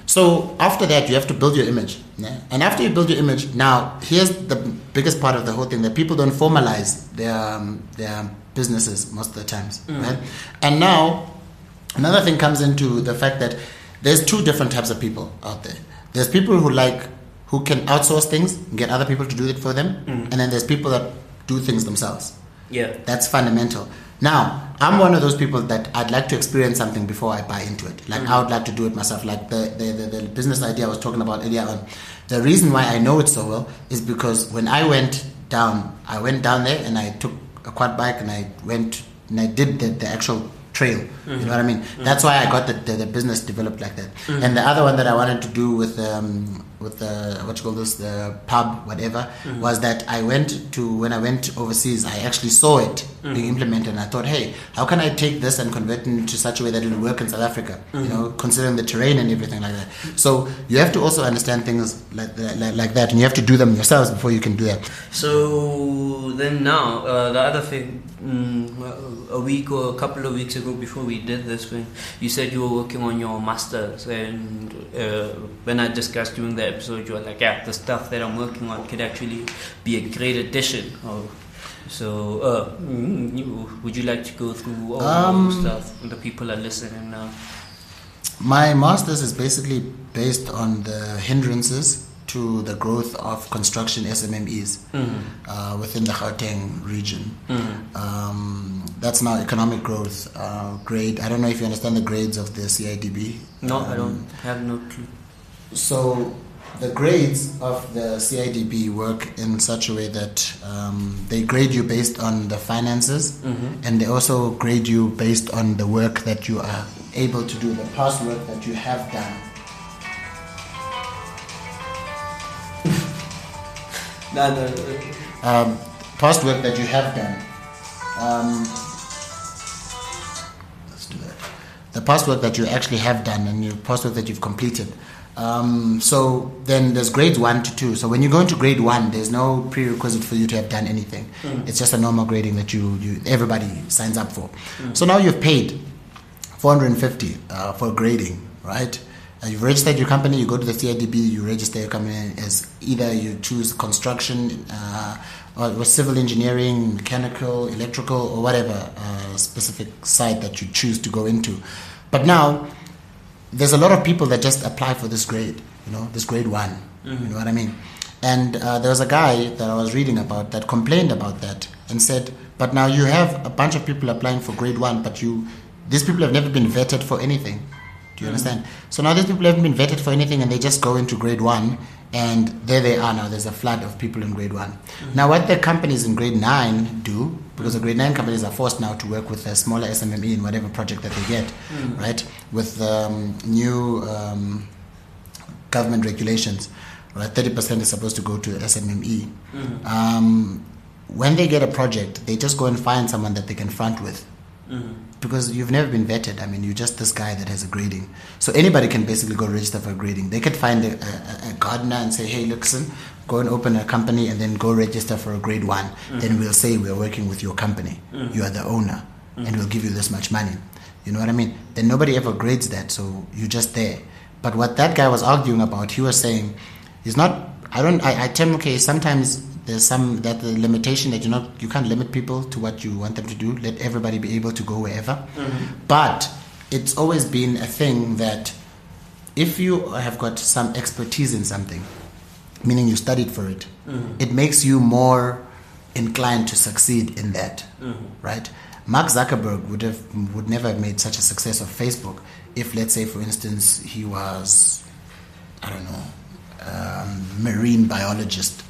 Speaker 2: So after that, you have to build your image, yeah? and after you build your image, now here's the biggest part of the whole thing: that people don't formalize their um, their businesses most of the times, right? And now Another thing comes into the fact that there's two different types of people out there. There's people who like who can outsource things and get other people to do it for them, mm. and then there's people that do things themselves.
Speaker 1: yeah.
Speaker 2: That's fundamental. Now, I'm one of those people that I'd like to experience something before I buy into it. Like mm. I would like to do it myself. Like the, the, the, the business idea I was talking about earlier on. The reason why I know it so well is because when I went down, I went down there and I took a quad bike and I went and I did the, the actual trail. You know what I mean? Mm-hmm. That's why I mm-hmm. got the, the, the business developed like that. Mm-hmm. And the other one that I wanted to do with um, with the what you call this the pub whatever was that I went to when I went overseas I actually saw it being implemented and I thought hey how can I take this and convert it into such a way that it will work in South Africa you know considering the terrain and everything like that? So you have to also understand things like that, like, like that and you have to do them yourselves before you can do that.
Speaker 1: So then now, uh, the other thing, mm, a week or a couple of weeks ago before we did this thing, you said you were working on your masters, and uh, when I discussed doing the episode, you were like, "Yeah, the stuff that I'm working on could actually be a great addition." Oh, so, uh, mm, would you like to go through all
Speaker 2: Um,
Speaker 1: the stuff? The people are listening now.
Speaker 2: My master's is basically based on the hindrances to the growth of construction SMMEs uh, within the Gauteng region. Um, that's now economic growth uh, grade. I don't know if you understand the grades of the CIDB.
Speaker 1: No, I
Speaker 2: Um,
Speaker 1: don't have no clue.
Speaker 2: So the grades of the CIDB work in such a way that um, they grade you based on the finances, and they also grade you based on the work that you are able to do, the past work that you have done.
Speaker 1: No, no,
Speaker 2: um, past work that you have done. Um, let's do that. The past work that you actually have done and your past work that you've completed. Um, so then there's grades one to two. So when you go into grade one, there's no prerequisite for you to have done anything. It's just a normal grading that you, you everybody signs up for. So now you've paid 450 uh, for grading, right? Uh, you've registered your company, you go to the CIDB, you register your company as either you choose construction uh, or, or civil engineering, mechanical, electrical, or whatever uh, specific site that you choose to go into. But now, there's a lot of people that just apply for this grade, you know, this grade one. You know mm-hmm. what I mean? And uh, there was a guy that I was reading about that complained about that and said, but now you have a bunch of people applying for grade one, but you, these people have never been vetted for anything. Do Do you mm-hmm. understand? So now these people haven't been vetted for anything and they just go into grade one and there they are now. There's a flood of people in grade one. Mm-hmm. Now, what the companies in grade nine do, because the grade nine companies are forced now to work with a smaller SMME in whatever project that they get, right? With um, new um, government regulations, right? 30% is supposed to go to SMME. Um, when they get a project, they just go and find someone that they can front with. Because you've never been vetted. I mean, you're just this guy that has a grading. So anybody can basically go register for a grading. They could find a, a, a gardener and say, hey, listen, go and open a company and then go register for a grade one. Then we'll say we're working with your company. You are the owner and we'll give you this much money. You know what I mean? Then nobody ever grades that, so you're just there. But what that guy was arguing about, he was saying, he's not. I don't. I, I tell him, okay. Sometimes there's some that the limitation that you not you can't limit people to what you want them to do. Let everybody be able to go wherever. Mm-hmm. But it's always been a thing that if you have got some expertise in something, meaning you studied for it, mm-hmm. it makes you more inclined to succeed in that, mm-hmm. right? Mark Zuckerberg would have would never have made such a success of Facebook if, let's say, for instance, he was, I don't know, um, marine biologist,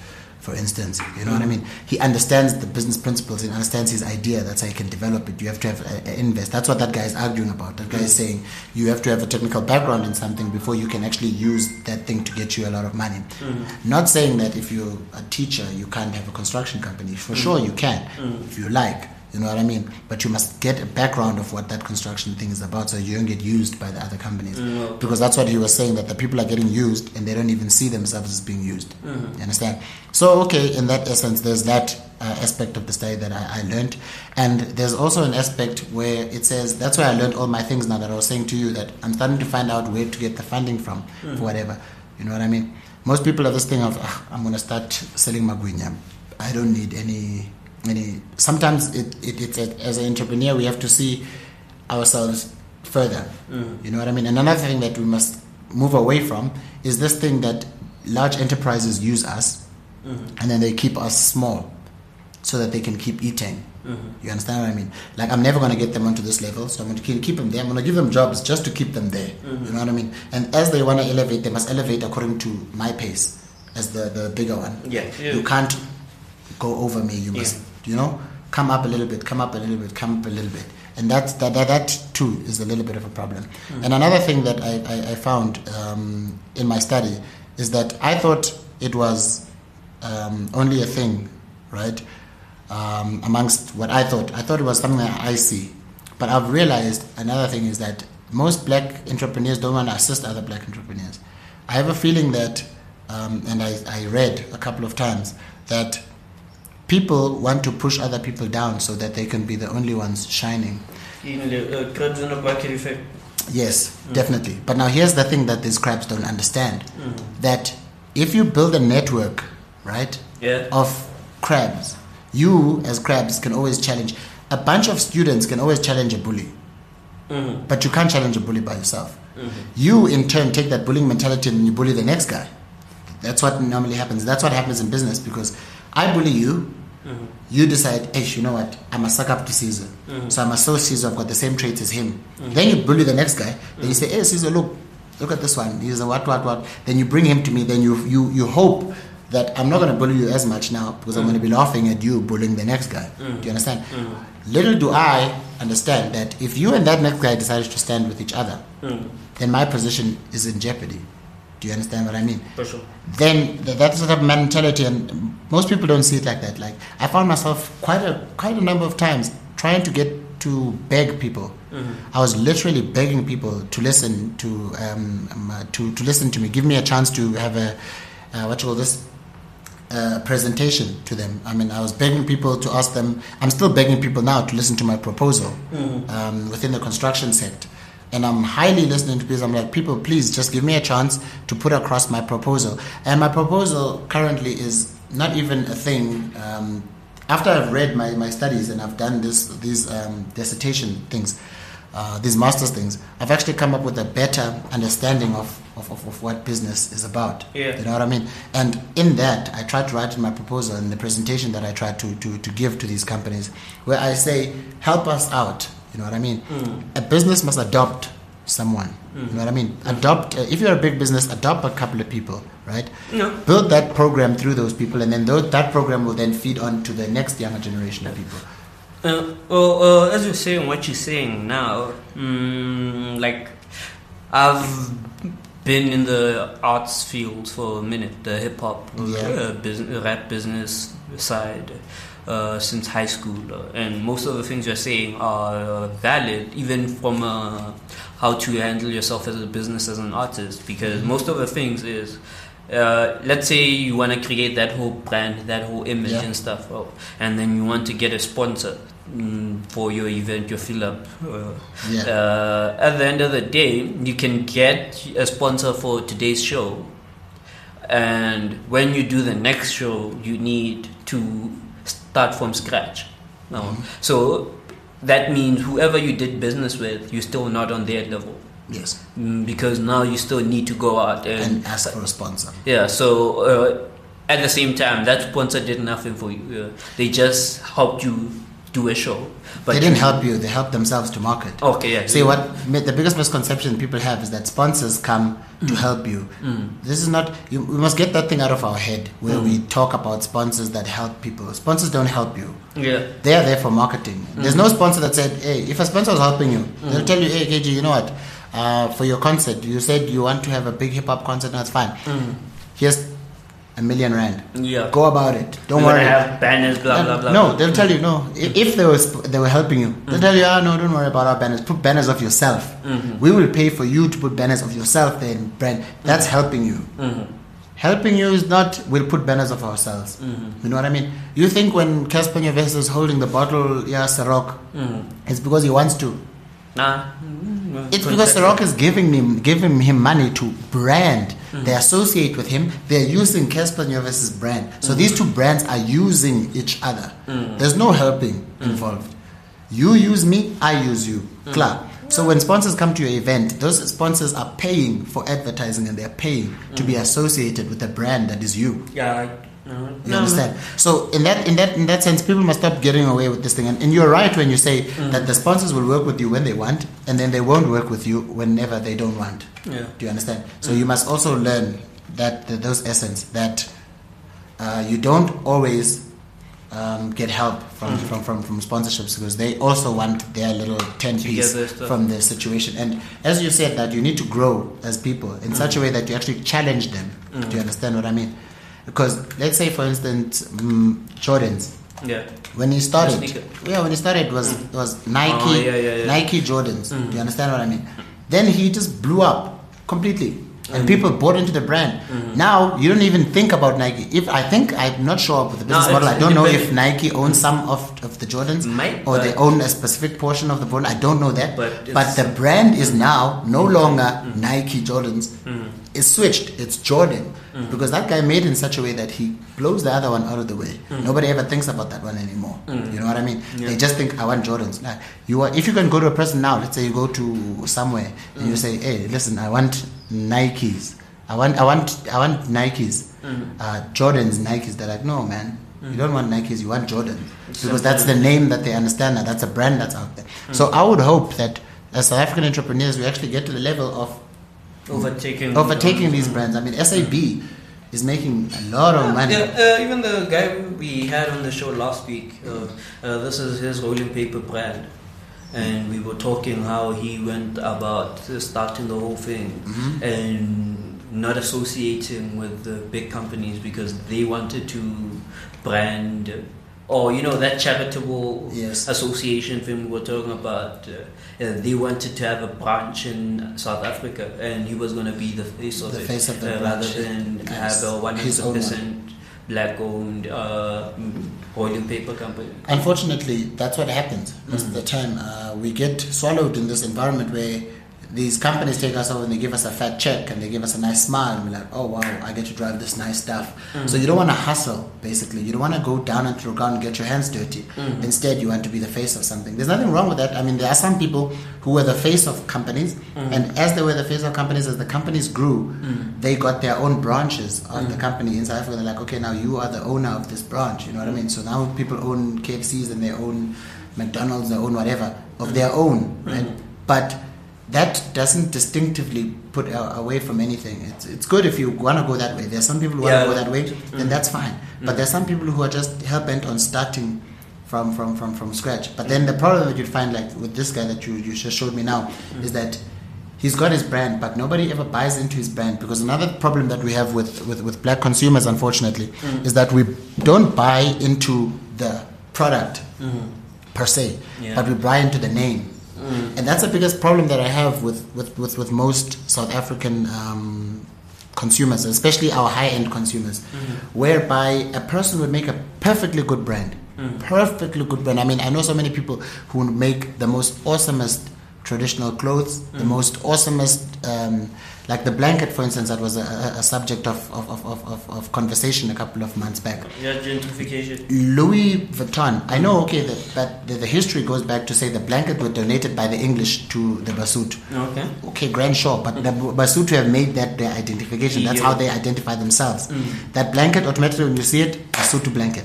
Speaker 2: for instance. You know what I mean? He understands the business principles. and understands his idea. That's how he can develop it. You have to have a, a invest. That's what that guy is arguing about. That guy is saying you have to have a technical background in something before you can actually use that thing to get you a lot of money. Mm-hmm. Not saying that if you're a teacher you can't have a construction company. For mm-hmm. sure you can, mm-hmm. if you like. You know what I mean? But you must get a background of what that construction thing is about so you don't get used by the other companies.
Speaker 1: Mm,
Speaker 2: Because that's what he was saying that the people are getting used and they don't even see themselves as being used. You understand? So, okay, in that essence, there's that uh, aspect of the study that I, I learned. And there's also an aspect where it says, that's why I learned all my things now that I was saying to you that I'm starting to find out where to get the funding from for whatever. You know what I mean? Most people have this thing of, "Ah, I'm going to start selling magwinya. I don't need any any sometimes it, it it's a, as an entrepreneur we have to see ourselves further. Mm. You know what i mean? And another thing that we must move away from is this thing that large enterprises use us mm-hmm. and then they keep us small so that they can keep eating. Mm-hmm. You understand what i mean? Like i'm never going to get them onto this level so i'm going to keep, them there. I'm going to give them jobs just to keep them there. Mm-hmm. You know what i mean? And as they want to elevate they must elevate according to my pace as the, the bigger one.
Speaker 1: Yeah. Yeah.
Speaker 2: you can't go over me. You must, you know, come up a little bit, come up a little bit, come up a little bit. And that's, that, that, that too is a little bit of a problem. And another thing that I, I, I found um, in my study is that I thought it was um, only a thing, right? Um, amongst what I thought. I thought it was something that I see. But I've realized another thing is that most black entrepreneurs don't want to assist other black entrepreneurs. I have a feeling that, um, and I, I read a couple of times, that people want to push other people down so that they can be the only ones shining.
Speaker 1: Uh, crabs in a bucket effect.
Speaker 2: Yes, definitely. But now here's the thing that these crabs don't understand that if you build a network, right,
Speaker 1: Yeah.
Speaker 2: of crabs, you as crabs can always challenge. A bunch of students can always challenge a bully,
Speaker 1: Mm-hmm.
Speaker 2: but you can't challenge a bully by yourself. You, in turn, take that bullying mentality and you bully the next guy. That's what normally happens. That's what happens in business because I bully you. Uh-huh. You decide, hey, you know what? I must suck up to Caesar. Uh-huh. So I must show Caesar I've got the same traits as him. Uh-huh. Then you bully the next guy. Then you say, hey, Caesar, look, look at this one. He's a what, what, what. Then you bring him to me. Then you, you, you hope that I'm not going to bully you as much now because I'm going to be laughing at you bullying the next guy. Do you understand? Little do I understand that if you and that next guy decided to stand with each other, then my position is in jeopardy. Do you understand what I mean?
Speaker 1: For sure.
Speaker 2: then th- that sort of mentality and most people don't see it like that like i found myself quite a quite a number of times trying to get to beg people i was literally begging people to listen to um, um, uh, to to listen to me give me a chance to have a uh, what you call this uh, presentation to them. I mean, I was begging people to ask them. I'm still begging people now to listen to my proposal um, within the construction sector, and I'm highly listening to people. I'm like, people, please just give me a chance to put across my proposal. And my proposal currently is not even a thing. Um, after I've read my, my studies and I've done this these um, dissertation things, uh, these masters things, I've actually come up with a better understanding of, of, of, of what business is about.
Speaker 1: Yeah.
Speaker 2: You know what I mean? And in that, I try to write in my proposal and the presentation that I try to, to, to give to these companies, where I say, help us out. You know what I mean? A business must adopt someone.
Speaker 1: Mm.
Speaker 2: You know what I mean? Adopt. Uh, if you're a big business, adopt a couple of people, right?
Speaker 1: Yeah.
Speaker 2: Build that program through those people, and then those, that program will then feed on to the next younger generation of people.
Speaker 1: Uh, well, uh, as you're saying, what you're saying now, mm, like I've been in the arts field for a minute, the hip hop,
Speaker 2: Yeah.
Speaker 1: uh, business, rap business side. Uh, since high school, uh, and most of the things you're saying are uh, valid, even from uh, how to handle yourself as a business as an artist. Because most of the things is, uh, let's say you want to create that whole brand, that whole image
Speaker 2: Yeah.
Speaker 1: and stuff, oh, and then you want to get a sponsor mm, for your event, your fill up. Uh,
Speaker 2: Yeah.
Speaker 1: uh, at the end of the day, you can get a sponsor for today's show, and when you do the next show, you need to start from scratch. No.
Speaker 2: Mm-hmm.
Speaker 1: So that means whoever you did business with, you're still not on their level.
Speaker 2: Yes.
Speaker 1: Mm, Because now you still need to go out and,
Speaker 2: And ask for a sponsor.
Speaker 1: yeah. So uh, at the same time, that sponsor did nothing for you. Uh, they just helped you do a show. But
Speaker 2: they didn't help you; they helped themselves to market.
Speaker 1: Okay, yeah.
Speaker 2: See what the biggest misconception people have is that sponsors come to help you.
Speaker 1: Mm.
Speaker 2: This is not. You, we must get that thing out of our head where
Speaker 1: Mm.
Speaker 2: we talk about sponsors that help people. Sponsors don't help you.
Speaker 1: Yeah.
Speaker 2: They are there for marketing. There's no sponsor that said, "Hey, if a sponsor is helping you, they'll tell you, hey, KG, you know what? Uh, for your concert, you said you want to have a big hip hop concert. That's fine.
Speaker 1: Mm.
Speaker 2: Here's a million rand.
Speaker 1: Yeah.
Speaker 2: Go about it. Don't
Speaker 1: We're
Speaker 2: worry."
Speaker 1: have banners, blah blah blah.
Speaker 2: no, they'll tell you no. If they were sp- they were helping you, they'll tell you, ah, no, don't worry about our banners. Put banners of yourself.
Speaker 1: Mhm.
Speaker 2: We will pay for you to put banners of yourself there in brand. That's helping you.
Speaker 1: Mhm.
Speaker 2: Helping you is not we'll put banners of ourselves.
Speaker 1: Mhm.
Speaker 2: You know what I mean? You think when Cassper Nyovest is holding the bottle, yeah, Ciroc,
Speaker 1: Mhm.
Speaker 2: it's because he wants to.
Speaker 1: Nah. Mm,
Speaker 2: It's because
Speaker 1: that-
Speaker 2: Ciroc is giving him giving him money to brand. Mm-hmm. They associate with him. They're using Cassper Nyovest's brand. So mm-hmm. these two brands are using each other.
Speaker 1: Mm.
Speaker 2: There's no helping involved. You use me, I use you. Clear. So when sponsors come to your event, those sponsors are paying for advertising and they're paying to be associated with a brand that is you.
Speaker 1: Yeah. I- uh,
Speaker 2: You
Speaker 1: no,
Speaker 2: understand? So in that in that in that sense, people must stop getting away with this thing. And, and you're right when you say that the sponsors will work with you when they want, and then they won't work with you whenever they don't want.
Speaker 1: Yeah.
Speaker 2: Do you understand? So you must also learn that, that those essence that uh, you don't always um, get help from, from, from, from sponsorships because they also want their little 10 piece from the situation. And as you said, that you need to grow as people in such a way that you actually challenge them. Do you understand what I mean? Because let's say, for instance, mm, Jordans.
Speaker 1: Yeah.
Speaker 2: When he started, yeah, when he started it was it was Nike,
Speaker 1: Oh, yeah, yeah, yeah.
Speaker 2: Nike Jordans.
Speaker 1: Mm.
Speaker 2: Do you understand what I mean? Then he just blew up completely, and
Speaker 1: Mm.
Speaker 2: people bought into the brand.
Speaker 1: Mm.
Speaker 2: Now you don't even think about Nike. If I think I'm not sure of the
Speaker 1: No,
Speaker 2: business model, I don't know if. Nike owns some of, of the Jordans
Speaker 1: Might,
Speaker 2: or they own a specific portion of the brand. I don't know that.
Speaker 1: But
Speaker 2: But, the brand is now no longer Nike Jordans.
Speaker 1: Mm.
Speaker 2: It's switched. It's Jordan
Speaker 1: Mm.
Speaker 2: because that guy made in such a way that he blows the other one out of the way. Nobody ever thinks about that one anymore.
Speaker 1: Mm.
Speaker 2: You know what I mean?
Speaker 1: Yeah.
Speaker 2: They just think I want Jordans. Like, you are, if you can go to a person now, let's say you go to somewhere and
Speaker 1: Mm.
Speaker 2: you say, "Hey, listen, I want Nikes. I want, I want, I want Nikes.
Speaker 1: Mm.
Speaker 2: Uh, Jordans, Nikes." They're like, "No, man." You don't want Nikes, you want Jordan.
Speaker 1: It's
Speaker 2: Because that's the name that they understand now. That's a brand that's out there.
Speaker 1: Mm.
Speaker 2: So I would hope that as South African entrepreneurs, we actually get to the level of
Speaker 1: Overtaking.
Speaker 2: overtaking these brands. I mean, SAB is making a lot of money.
Speaker 1: Yeah, uh, even the guy we had on the show last week, uh, uh, this is his rolling paper brand. And we were talking how he went about starting the whole thing
Speaker 2: Mhm.
Speaker 1: and not associating with the big companies because they wanted to brand or you know that charitable
Speaker 2: Yes.
Speaker 1: association thing we were talking about uh, uh, they wanted to have a branch in South Africa and he was going to be the face of
Speaker 2: The
Speaker 1: it
Speaker 2: face of the
Speaker 1: uh, rather than
Speaker 2: yes.
Speaker 1: have a
Speaker 2: His own
Speaker 1: 100% black owned uh, rolling paper company
Speaker 2: Unfortunately, that's what happens most of the time. Uh, we get swallowed in this environment where these companies take us over and they give us a fat check and they give us a nice smile and we're like, oh wow, I get to drive this nice stuff. So you don't want to hustle, basically. You don't want to go down into the ground and get your hands dirty.
Speaker 1: Mhm.
Speaker 2: Instead, you want to be the face of something. There's nothing wrong with that. I mean, there are some people who were the face of companies,
Speaker 1: Mhm.
Speaker 2: and as they were the face of companies, as the companies grew,
Speaker 1: Mm.
Speaker 2: they got their own branches of the
Speaker 1: Mhm.
Speaker 2: company in South Africa. They're like, okay, now you are the owner of this branch. You know what I mean? So now people own KFCs and they own McDonald's, they own whatever of their own, right? But that doesn't distinctively put away from anything. It's, it's good if you want to go that way. There's some people who want to go that way,
Speaker 1: Mm.
Speaker 2: then mm-hmm. that's fine. But mm. there's some people who are just hell bent on starting from, from, from, from scratch. But then mm. the problem that you'd find, like with this guy that you, you just showed me now, mm. is that he's got his brand, but nobody ever buys into his brand. Because another problem that we have with, with, with black consumers, unfortunately, is that we don't buy into the product mm-hmm. per se,
Speaker 1: Yeah.
Speaker 2: but we buy into the name. And that's the biggest problem that I have with, with, with, with most South African um, consumers, especially our high end consumers, whereby a person would make a perfectly good brand. Perfectly good brand. I mean, I know so many people who make the most awesomest traditional clothes, the most awesomest, um, like the blanket, for instance, that was a, a, subject of, of, of, of, of conversation a couple of months back.
Speaker 1: Yeah, gentrification.
Speaker 2: Louis Vuitton. I know, okay, that, that the, the history goes back to say the blanket were donated by the English to the Basotho.
Speaker 1: Okay.
Speaker 2: Okay, grand sure, but the Basotho have made that their identification. That's
Speaker 1: Yeah.
Speaker 2: how they identify themselves. That blanket, automatically when you see it, Basotho blanket.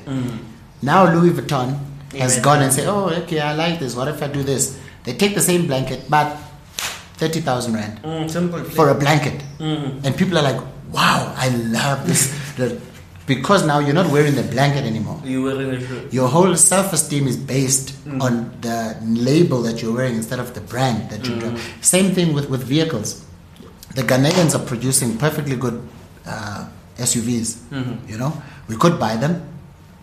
Speaker 2: Now Louis Vuitton has gone and said, oh, okay, I like this. What if I do this? They take the same blanket, but 30,000 rand
Speaker 1: Mm,
Speaker 2: for a blanket.
Speaker 1: Mm.
Speaker 2: And people are like, wow, I love this. Because now you're not wearing the blanket anymore.
Speaker 1: You're wearing a shirt.
Speaker 2: Your whole self esteem is based
Speaker 1: Mm.
Speaker 2: on the label that you're wearing instead of the brand that you
Speaker 1: Mm.
Speaker 2: drive. Same thing with, with vehicles. The Ghanaians are producing perfectly good uh, SUVs.
Speaker 1: Mhm.
Speaker 2: You know, we could buy them,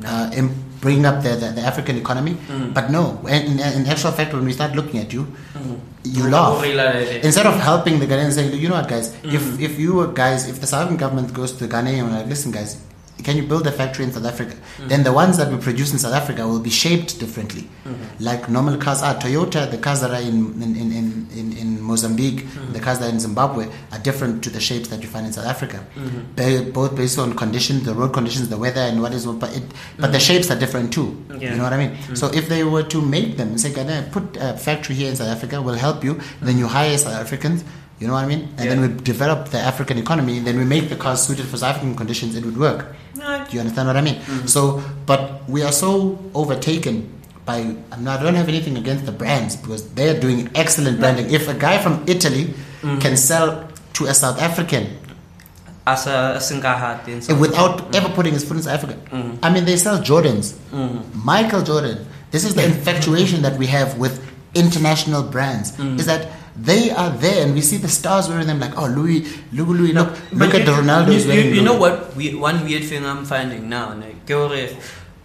Speaker 2: uh, and bring up the, the, the African economy,
Speaker 1: Mm.
Speaker 2: but no. In, in actual fact, when we start looking at you,
Speaker 1: Mm.
Speaker 2: you laugh. Instead of helping the Ghanaians, saying, you know what, guys,
Speaker 1: Mm.
Speaker 2: if if you guys, if the South African government goes to the Ghanaian and like, listen, guys, can you build a factory in South Africa?
Speaker 1: Mm.
Speaker 2: Then the ones that we produce in South Africa will be shaped differently.
Speaker 1: Mm-hmm.
Speaker 2: Like normal cars are. Toyota, the cars that are in in, in, in, in, Mozambique,
Speaker 1: Mm-hmm.
Speaker 2: the cars that are in Zimbabwe are different to the shapes that you find in South Africa.
Speaker 1: Mm-hmm.
Speaker 2: Ba- both based on conditions, the road conditions, the weather, and what is what. But it, but the shapes are different too.
Speaker 1: Mm-hmm. Yeah.
Speaker 2: You know what I mean? So if they were to make them, say, Ghana, put a factory here in South Africa, will help you. Then you hire South Africans. You know what I mean? And then we develop the African economy. Then we make the cars suited for African conditions. It would work.
Speaker 1: Right.
Speaker 2: Do you understand what I mean? Mm-hmm. So, but we are so overtaken by. I, mean, I don't have anything against the brands because they're doing excellent branding. If a guy from Italy mm-hmm. can sell to a South African
Speaker 1: As a, singahat in
Speaker 2: without mm-hmm. ever putting his foot in South Africa, I mean, they sell Jordans. Michael Jordan. This is the infatuation that we have with international brands. Is that they are there and we see the stars wearing them like, oh, Louis, Louis, Louis, look, look
Speaker 1: But
Speaker 2: at the Ronaldo's
Speaker 1: You,
Speaker 2: wearing
Speaker 1: you, you know what? We, one weird thing I'm finding now, like,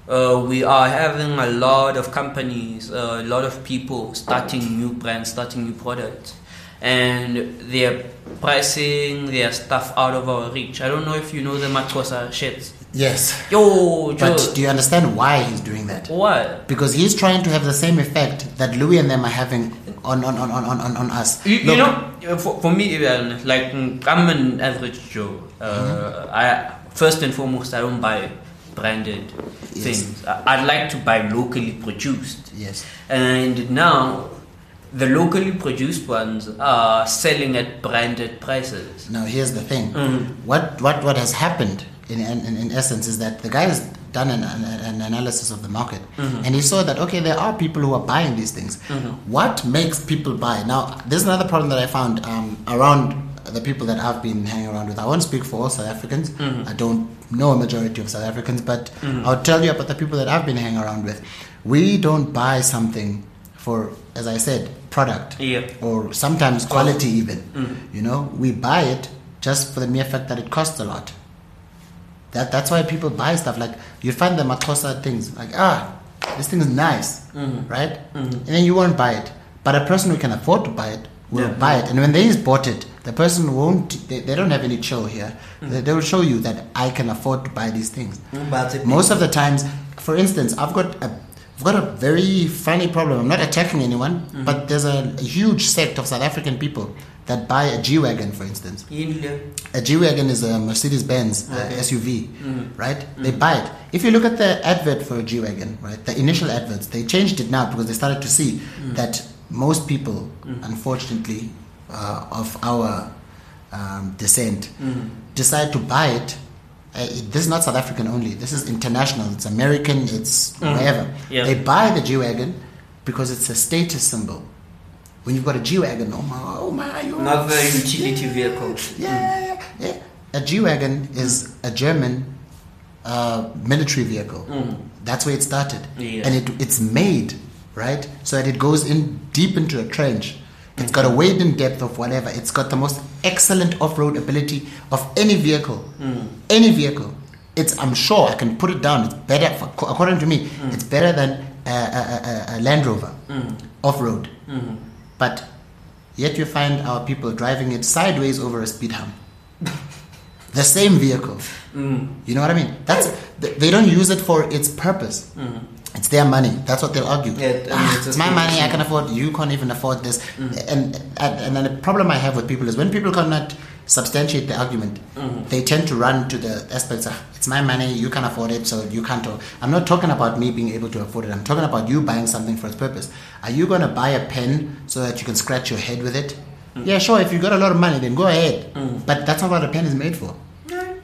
Speaker 1: uh, we are having a lot of companies, uh, a lot of people starting new brands, starting new products, and they're pricing their stuff out of our reach. I don't know if you know the MaXhosa shits.
Speaker 2: Yes.
Speaker 1: Yo, Joe,
Speaker 2: But do you understand why he's doing that?
Speaker 1: Why?
Speaker 2: Because he's trying to have the same effect that Louis and them are having on on, on, on, on, on us.
Speaker 1: You, you know, for, for me, even, like mm, I'm an average Joe. Uh, I first and foremost, I don't buy branded
Speaker 2: Yes.
Speaker 1: things. I, I'd like to buy locally produced,
Speaker 2: Yes.
Speaker 1: and now the locally produced ones are selling at branded prices.
Speaker 2: Now here's the thing.
Speaker 1: Mm.
Speaker 2: What what what has happened in in, in essence is that the guy has done an, an, an analysis of the market
Speaker 1: Mm-hmm.
Speaker 2: and he saw that okay there are people who are buying these things. What makes people buy? Now there's another problem that I found um, around the people that I've been hanging around with. I won't speak for all South Africans.
Speaker 1: Mm-hmm.
Speaker 2: I don't know a majority of South Africans, but I'll tell you about the people that I've been hanging around with. We don't buy something for, as I said, product
Speaker 1: Yeah.
Speaker 2: or sometimes quality even.
Speaker 1: Mm.
Speaker 2: You know, we buy it just for the mere fact that it costs a lot. That that's why people buy stuff like you find the MaXhosa things like ah this thing is nice,
Speaker 1: Mm-hmm.
Speaker 2: right? And then you won't buy it, but a person who can afford to buy it will
Speaker 1: Yeah.
Speaker 2: buy it. And when they bought it, the person won't. They, they don't have any chill here.
Speaker 1: Mm.
Speaker 2: They, they will show you that I can afford to buy these things.
Speaker 1: But
Speaker 2: Most of the times, for instance, I've got a, I've got a very funny problem. I'm not attacking anyone,
Speaker 1: Mm-hmm.
Speaker 2: but there's a, a huge sect of South African people that buy a G wagon, for instance. A G wagon is a Mercedes Benz uh,
Speaker 1: Okay.
Speaker 2: SUV,
Speaker 1: Mm.
Speaker 2: right? They buy it. If you look at the advert for a G wagon, right, the initial adverts, they changed it now because they started to see that most people, unfortunately, uh, of our um, descent, decide to buy it. Uh, it- this is not South African only. This is international. It's American. It's
Speaker 1: Mm.
Speaker 2: wherever.
Speaker 1: Yeah.
Speaker 2: They buy the G wagon because it's a status symbol. When you've got a G wagon, oh my, oh my, you
Speaker 1: Not the utility vehicle.
Speaker 2: yeah, yeah, yeah. A G wagon is a German uh, military vehicle. Mm. That's where it started,
Speaker 1: Yeah.
Speaker 2: and it, it's made right so that it goes in deep into a trench. It's got a weight and depth of whatever. It's got the most excellent off-road ability of any vehicle. Mm. Any vehicle. It's. I'm sure I can put it down. It's better, for, according to me. Mm. It's better than a, a, a, a Land Rover off-road. But yet you find our people driving it sideways over a speed hump. the same vehicle. You know what I mean? That's they don't use it for its purpose. It's their money. That's what they'll argue.
Speaker 1: Yeah,
Speaker 2: Ah,
Speaker 1: it's
Speaker 2: my
Speaker 1: thing.
Speaker 2: money. I can afford. You can't even afford this. And, and and then the problem I have with people is when people cannot substantiate the argument, mm-hmm. they tend to run to the aspects of it's my money. You can afford it, so you can't. o-" I'm not talking about me being able to afford it. I'm talking about you buying something for its purpose. Are you going to buy a pen so that you can scratch your head with it? Mm. Yeah, sure. If you got a lot of money, then go ahead. Mm. But that's not what a pen is made for.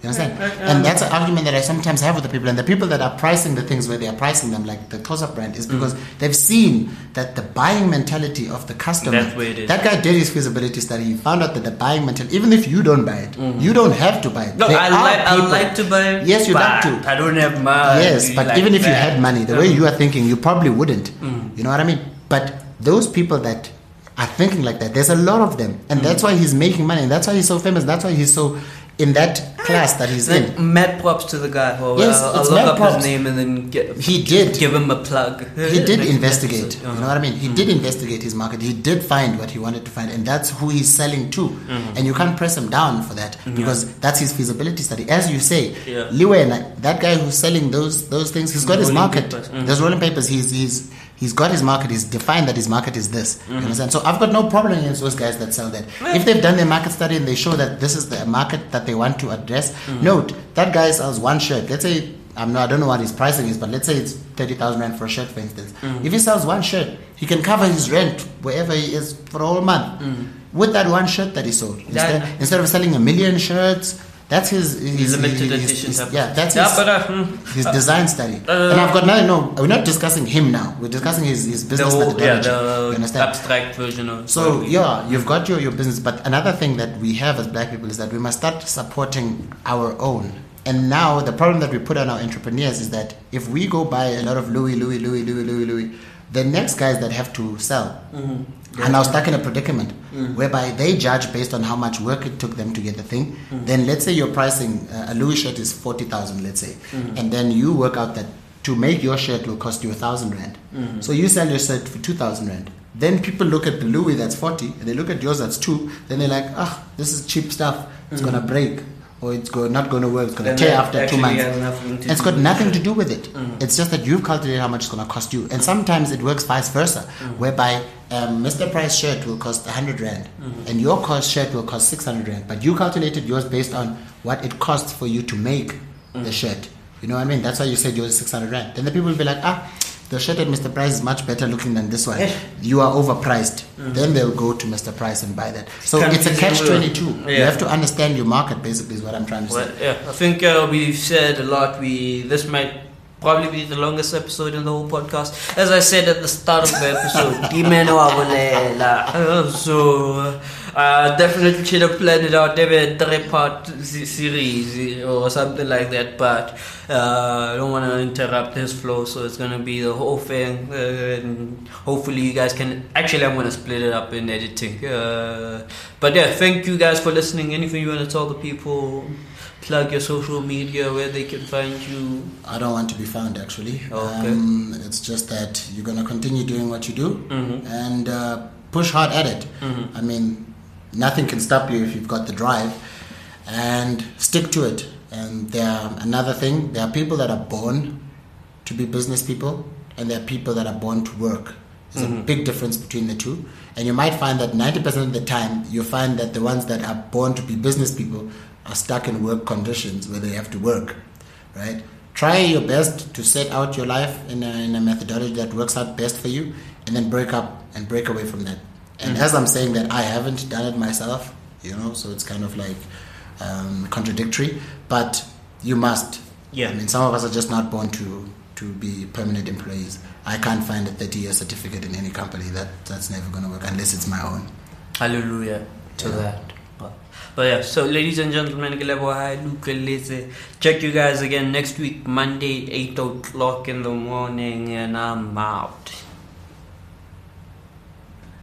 Speaker 2: You understand? And that's an argument that I sometimes have with the people. And the people that are pricing the things where they are pricing them, like the close-up brand, is mm. because they've seen that the buying mentality of the customer.
Speaker 1: That's where it is.
Speaker 2: That guy did his feasibility study. He found out that the buying mentality, even if you don't buy it, mm. you don't have to buy it.
Speaker 1: No,
Speaker 2: There
Speaker 1: I
Speaker 2: are
Speaker 1: like I like to buy.
Speaker 2: Yes, you'd like to.
Speaker 1: I don't have money.
Speaker 2: Yes, but
Speaker 1: like
Speaker 2: even if you had money, the way you are thinking, you probably wouldn't. Mm. You know what I mean? But those people that are thinking like that, there's a lot of them, and that's why he's making money. And that's why he's so famous. That's why he's so in that class that he's in.
Speaker 1: Like, mad props to the guy. Well,
Speaker 2: Yes,
Speaker 1: I'll, I'll look up
Speaker 2: props.
Speaker 1: his name and then get,
Speaker 2: He did.
Speaker 1: give him a plug.
Speaker 2: He did investigate. You
Speaker 1: Uh-huh.
Speaker 2: know what I mean? He did investigate his market. He did find what he wanted to find, and that's who he's selling to. And you can't press him down for that because that's his feasibility study. As you say,
Speaker 1: Yeah.
Speaker 2: Liwen, that guy who's selling those those things, he's got his market.
Speaker 1: papers. Mhm.
Speaker 2: Those rolling papers, he's he's he's got his market. He's defined that his market is this. You mm-hmm. understand? So I've got no problem against those guys that sell that. If they've done their market study and they show that this is the market that they want to address, mm-hmm. note that guy sells one shirt. Let's say I'm not, I don't know what his pricing is, but let's say it's 30,000 rand for a shirt, for instance. Mm-hmm. If he sells one shirt, he can cover his rent wherever he is for a whole month with that one shirt that he sold. Instead,
Speaker 1: Yeah.
Speaker 2: instead of selling a million shirts, that's his, his
Speaker 1: Limited
Speaker 2: his-
Speaker 1: edition.
Speaker 2: his- yeah, that's
Speaker 1: yeah,
Speaker 2: his,
Speaker 1: but uh, hmm,
Speaker 2: his design study.
Speaker 1: uh,
Speaker 2: and I've got no, no, we're not discussing him now. We're discussing his, his
Speaker 1: the
Speaker 2: business
Speaker 1: yeah,
Speaker 2: methodology. you understand?
Speaker 1: abstract version of.
Speaker 2: So yeah, you've got your, your business, but another thing that we have as black people is that we must start supporting our own. And now the problem that we put on our entrepreneurs is that if we go buy a lot of Louis, Louis, Louis, Louis, Louis, Louis, the next guys that have to sell mm-hmm. and I was stuck in a predicament mm. whereby they judge based on how much work it took them to get the thing. Mm. Then let's say your pricing uh, a Louis shirt is forty thousand, let's say, mm. and then you work out that to make your shirt will cost you a thousand rand. So you sell your shirt for two thousand rand. Then people look at the Louis that's forty, and they look at yours that's two. Then they're like, ah, this is cheap stuff. It's gonna break. Or it's go, not going to work. It's going to tear after two months.
Speaker 1: has nothing to
Speaker 2: It's got nothing to do with it. It's just that you've calculated how much it's going to cost you. And sometimes it works vice versa, whereby um, Mr. Price shirt will cost 100 Rand and your cost shirt will cost 600 Rand. But you calculated yours based on what it costs for you to make the shirt. You know what I mean? That's why you said yours is 600 Rand. Then the people will be like, ah, the shirt at Mr. Price is much better looking than this one. You are overpriced. Then they'll go to Mr. Price and buy that. So it's a catch
Speaker 1: word.
Speaker 2: 22. You have to understand your market, basically, is what I'm trying to say.
Speaker 1: Yeah, I think uh, we've said a lot. We this might probably be the longest episode in the whole podcast. As I said at the start of the episode, so uh, definitely should have planned it out. Maybe a three-part series or something like that. But uh, I don't want to interrupt his flow, so it's gonna be the whole thing. Uh, and hopefully, you guys can. Actually, I'm gonna split it up in editing. Uh, but yeah, thank you guys for listening. Anything you want to tell the people? Plug your social media where they can find you.
Speaker 2: I don't want to be found actually.
Speaker 1: Okay.
Speaker 2: Um, it's just that you're going to continue doing what you do
Speaker 1: Mhm.
Speaker 2: and uh, push hard at it.
Speaker 1: Mhm.
Speaker 2: I mean, nothing can stop you if you've got the drive and stick to it. And there are another thing, there are people that are born to be business people and there are people that are born to work. There's a big difference between the two. And you might find that 90% of the time, you find that the ones that are born to be business people are stuck in work conditions where they have to work, right? Try your best to set out your life in a, in a methodology that works out best for you and then break up and break away from that. And as I'm saying that, I haven't done it myself, you know, so it's kind of like um, contradictory, but you must.
Speaker 1: Yeah.
Speaker 2: I mean, some of us are just not born to to be permanent employees. I can't find a 30 year certificate in any company. That That's never going to work unless it's my own.
Speaker 1: Hallelujah to
Speaker 2: Yeah.
Speaker 1: that. But, yeah, so ladies and gentlemen, Leze. Uh, check you guys again next week, Monday, 8 o'clock in the morning, and I'm out.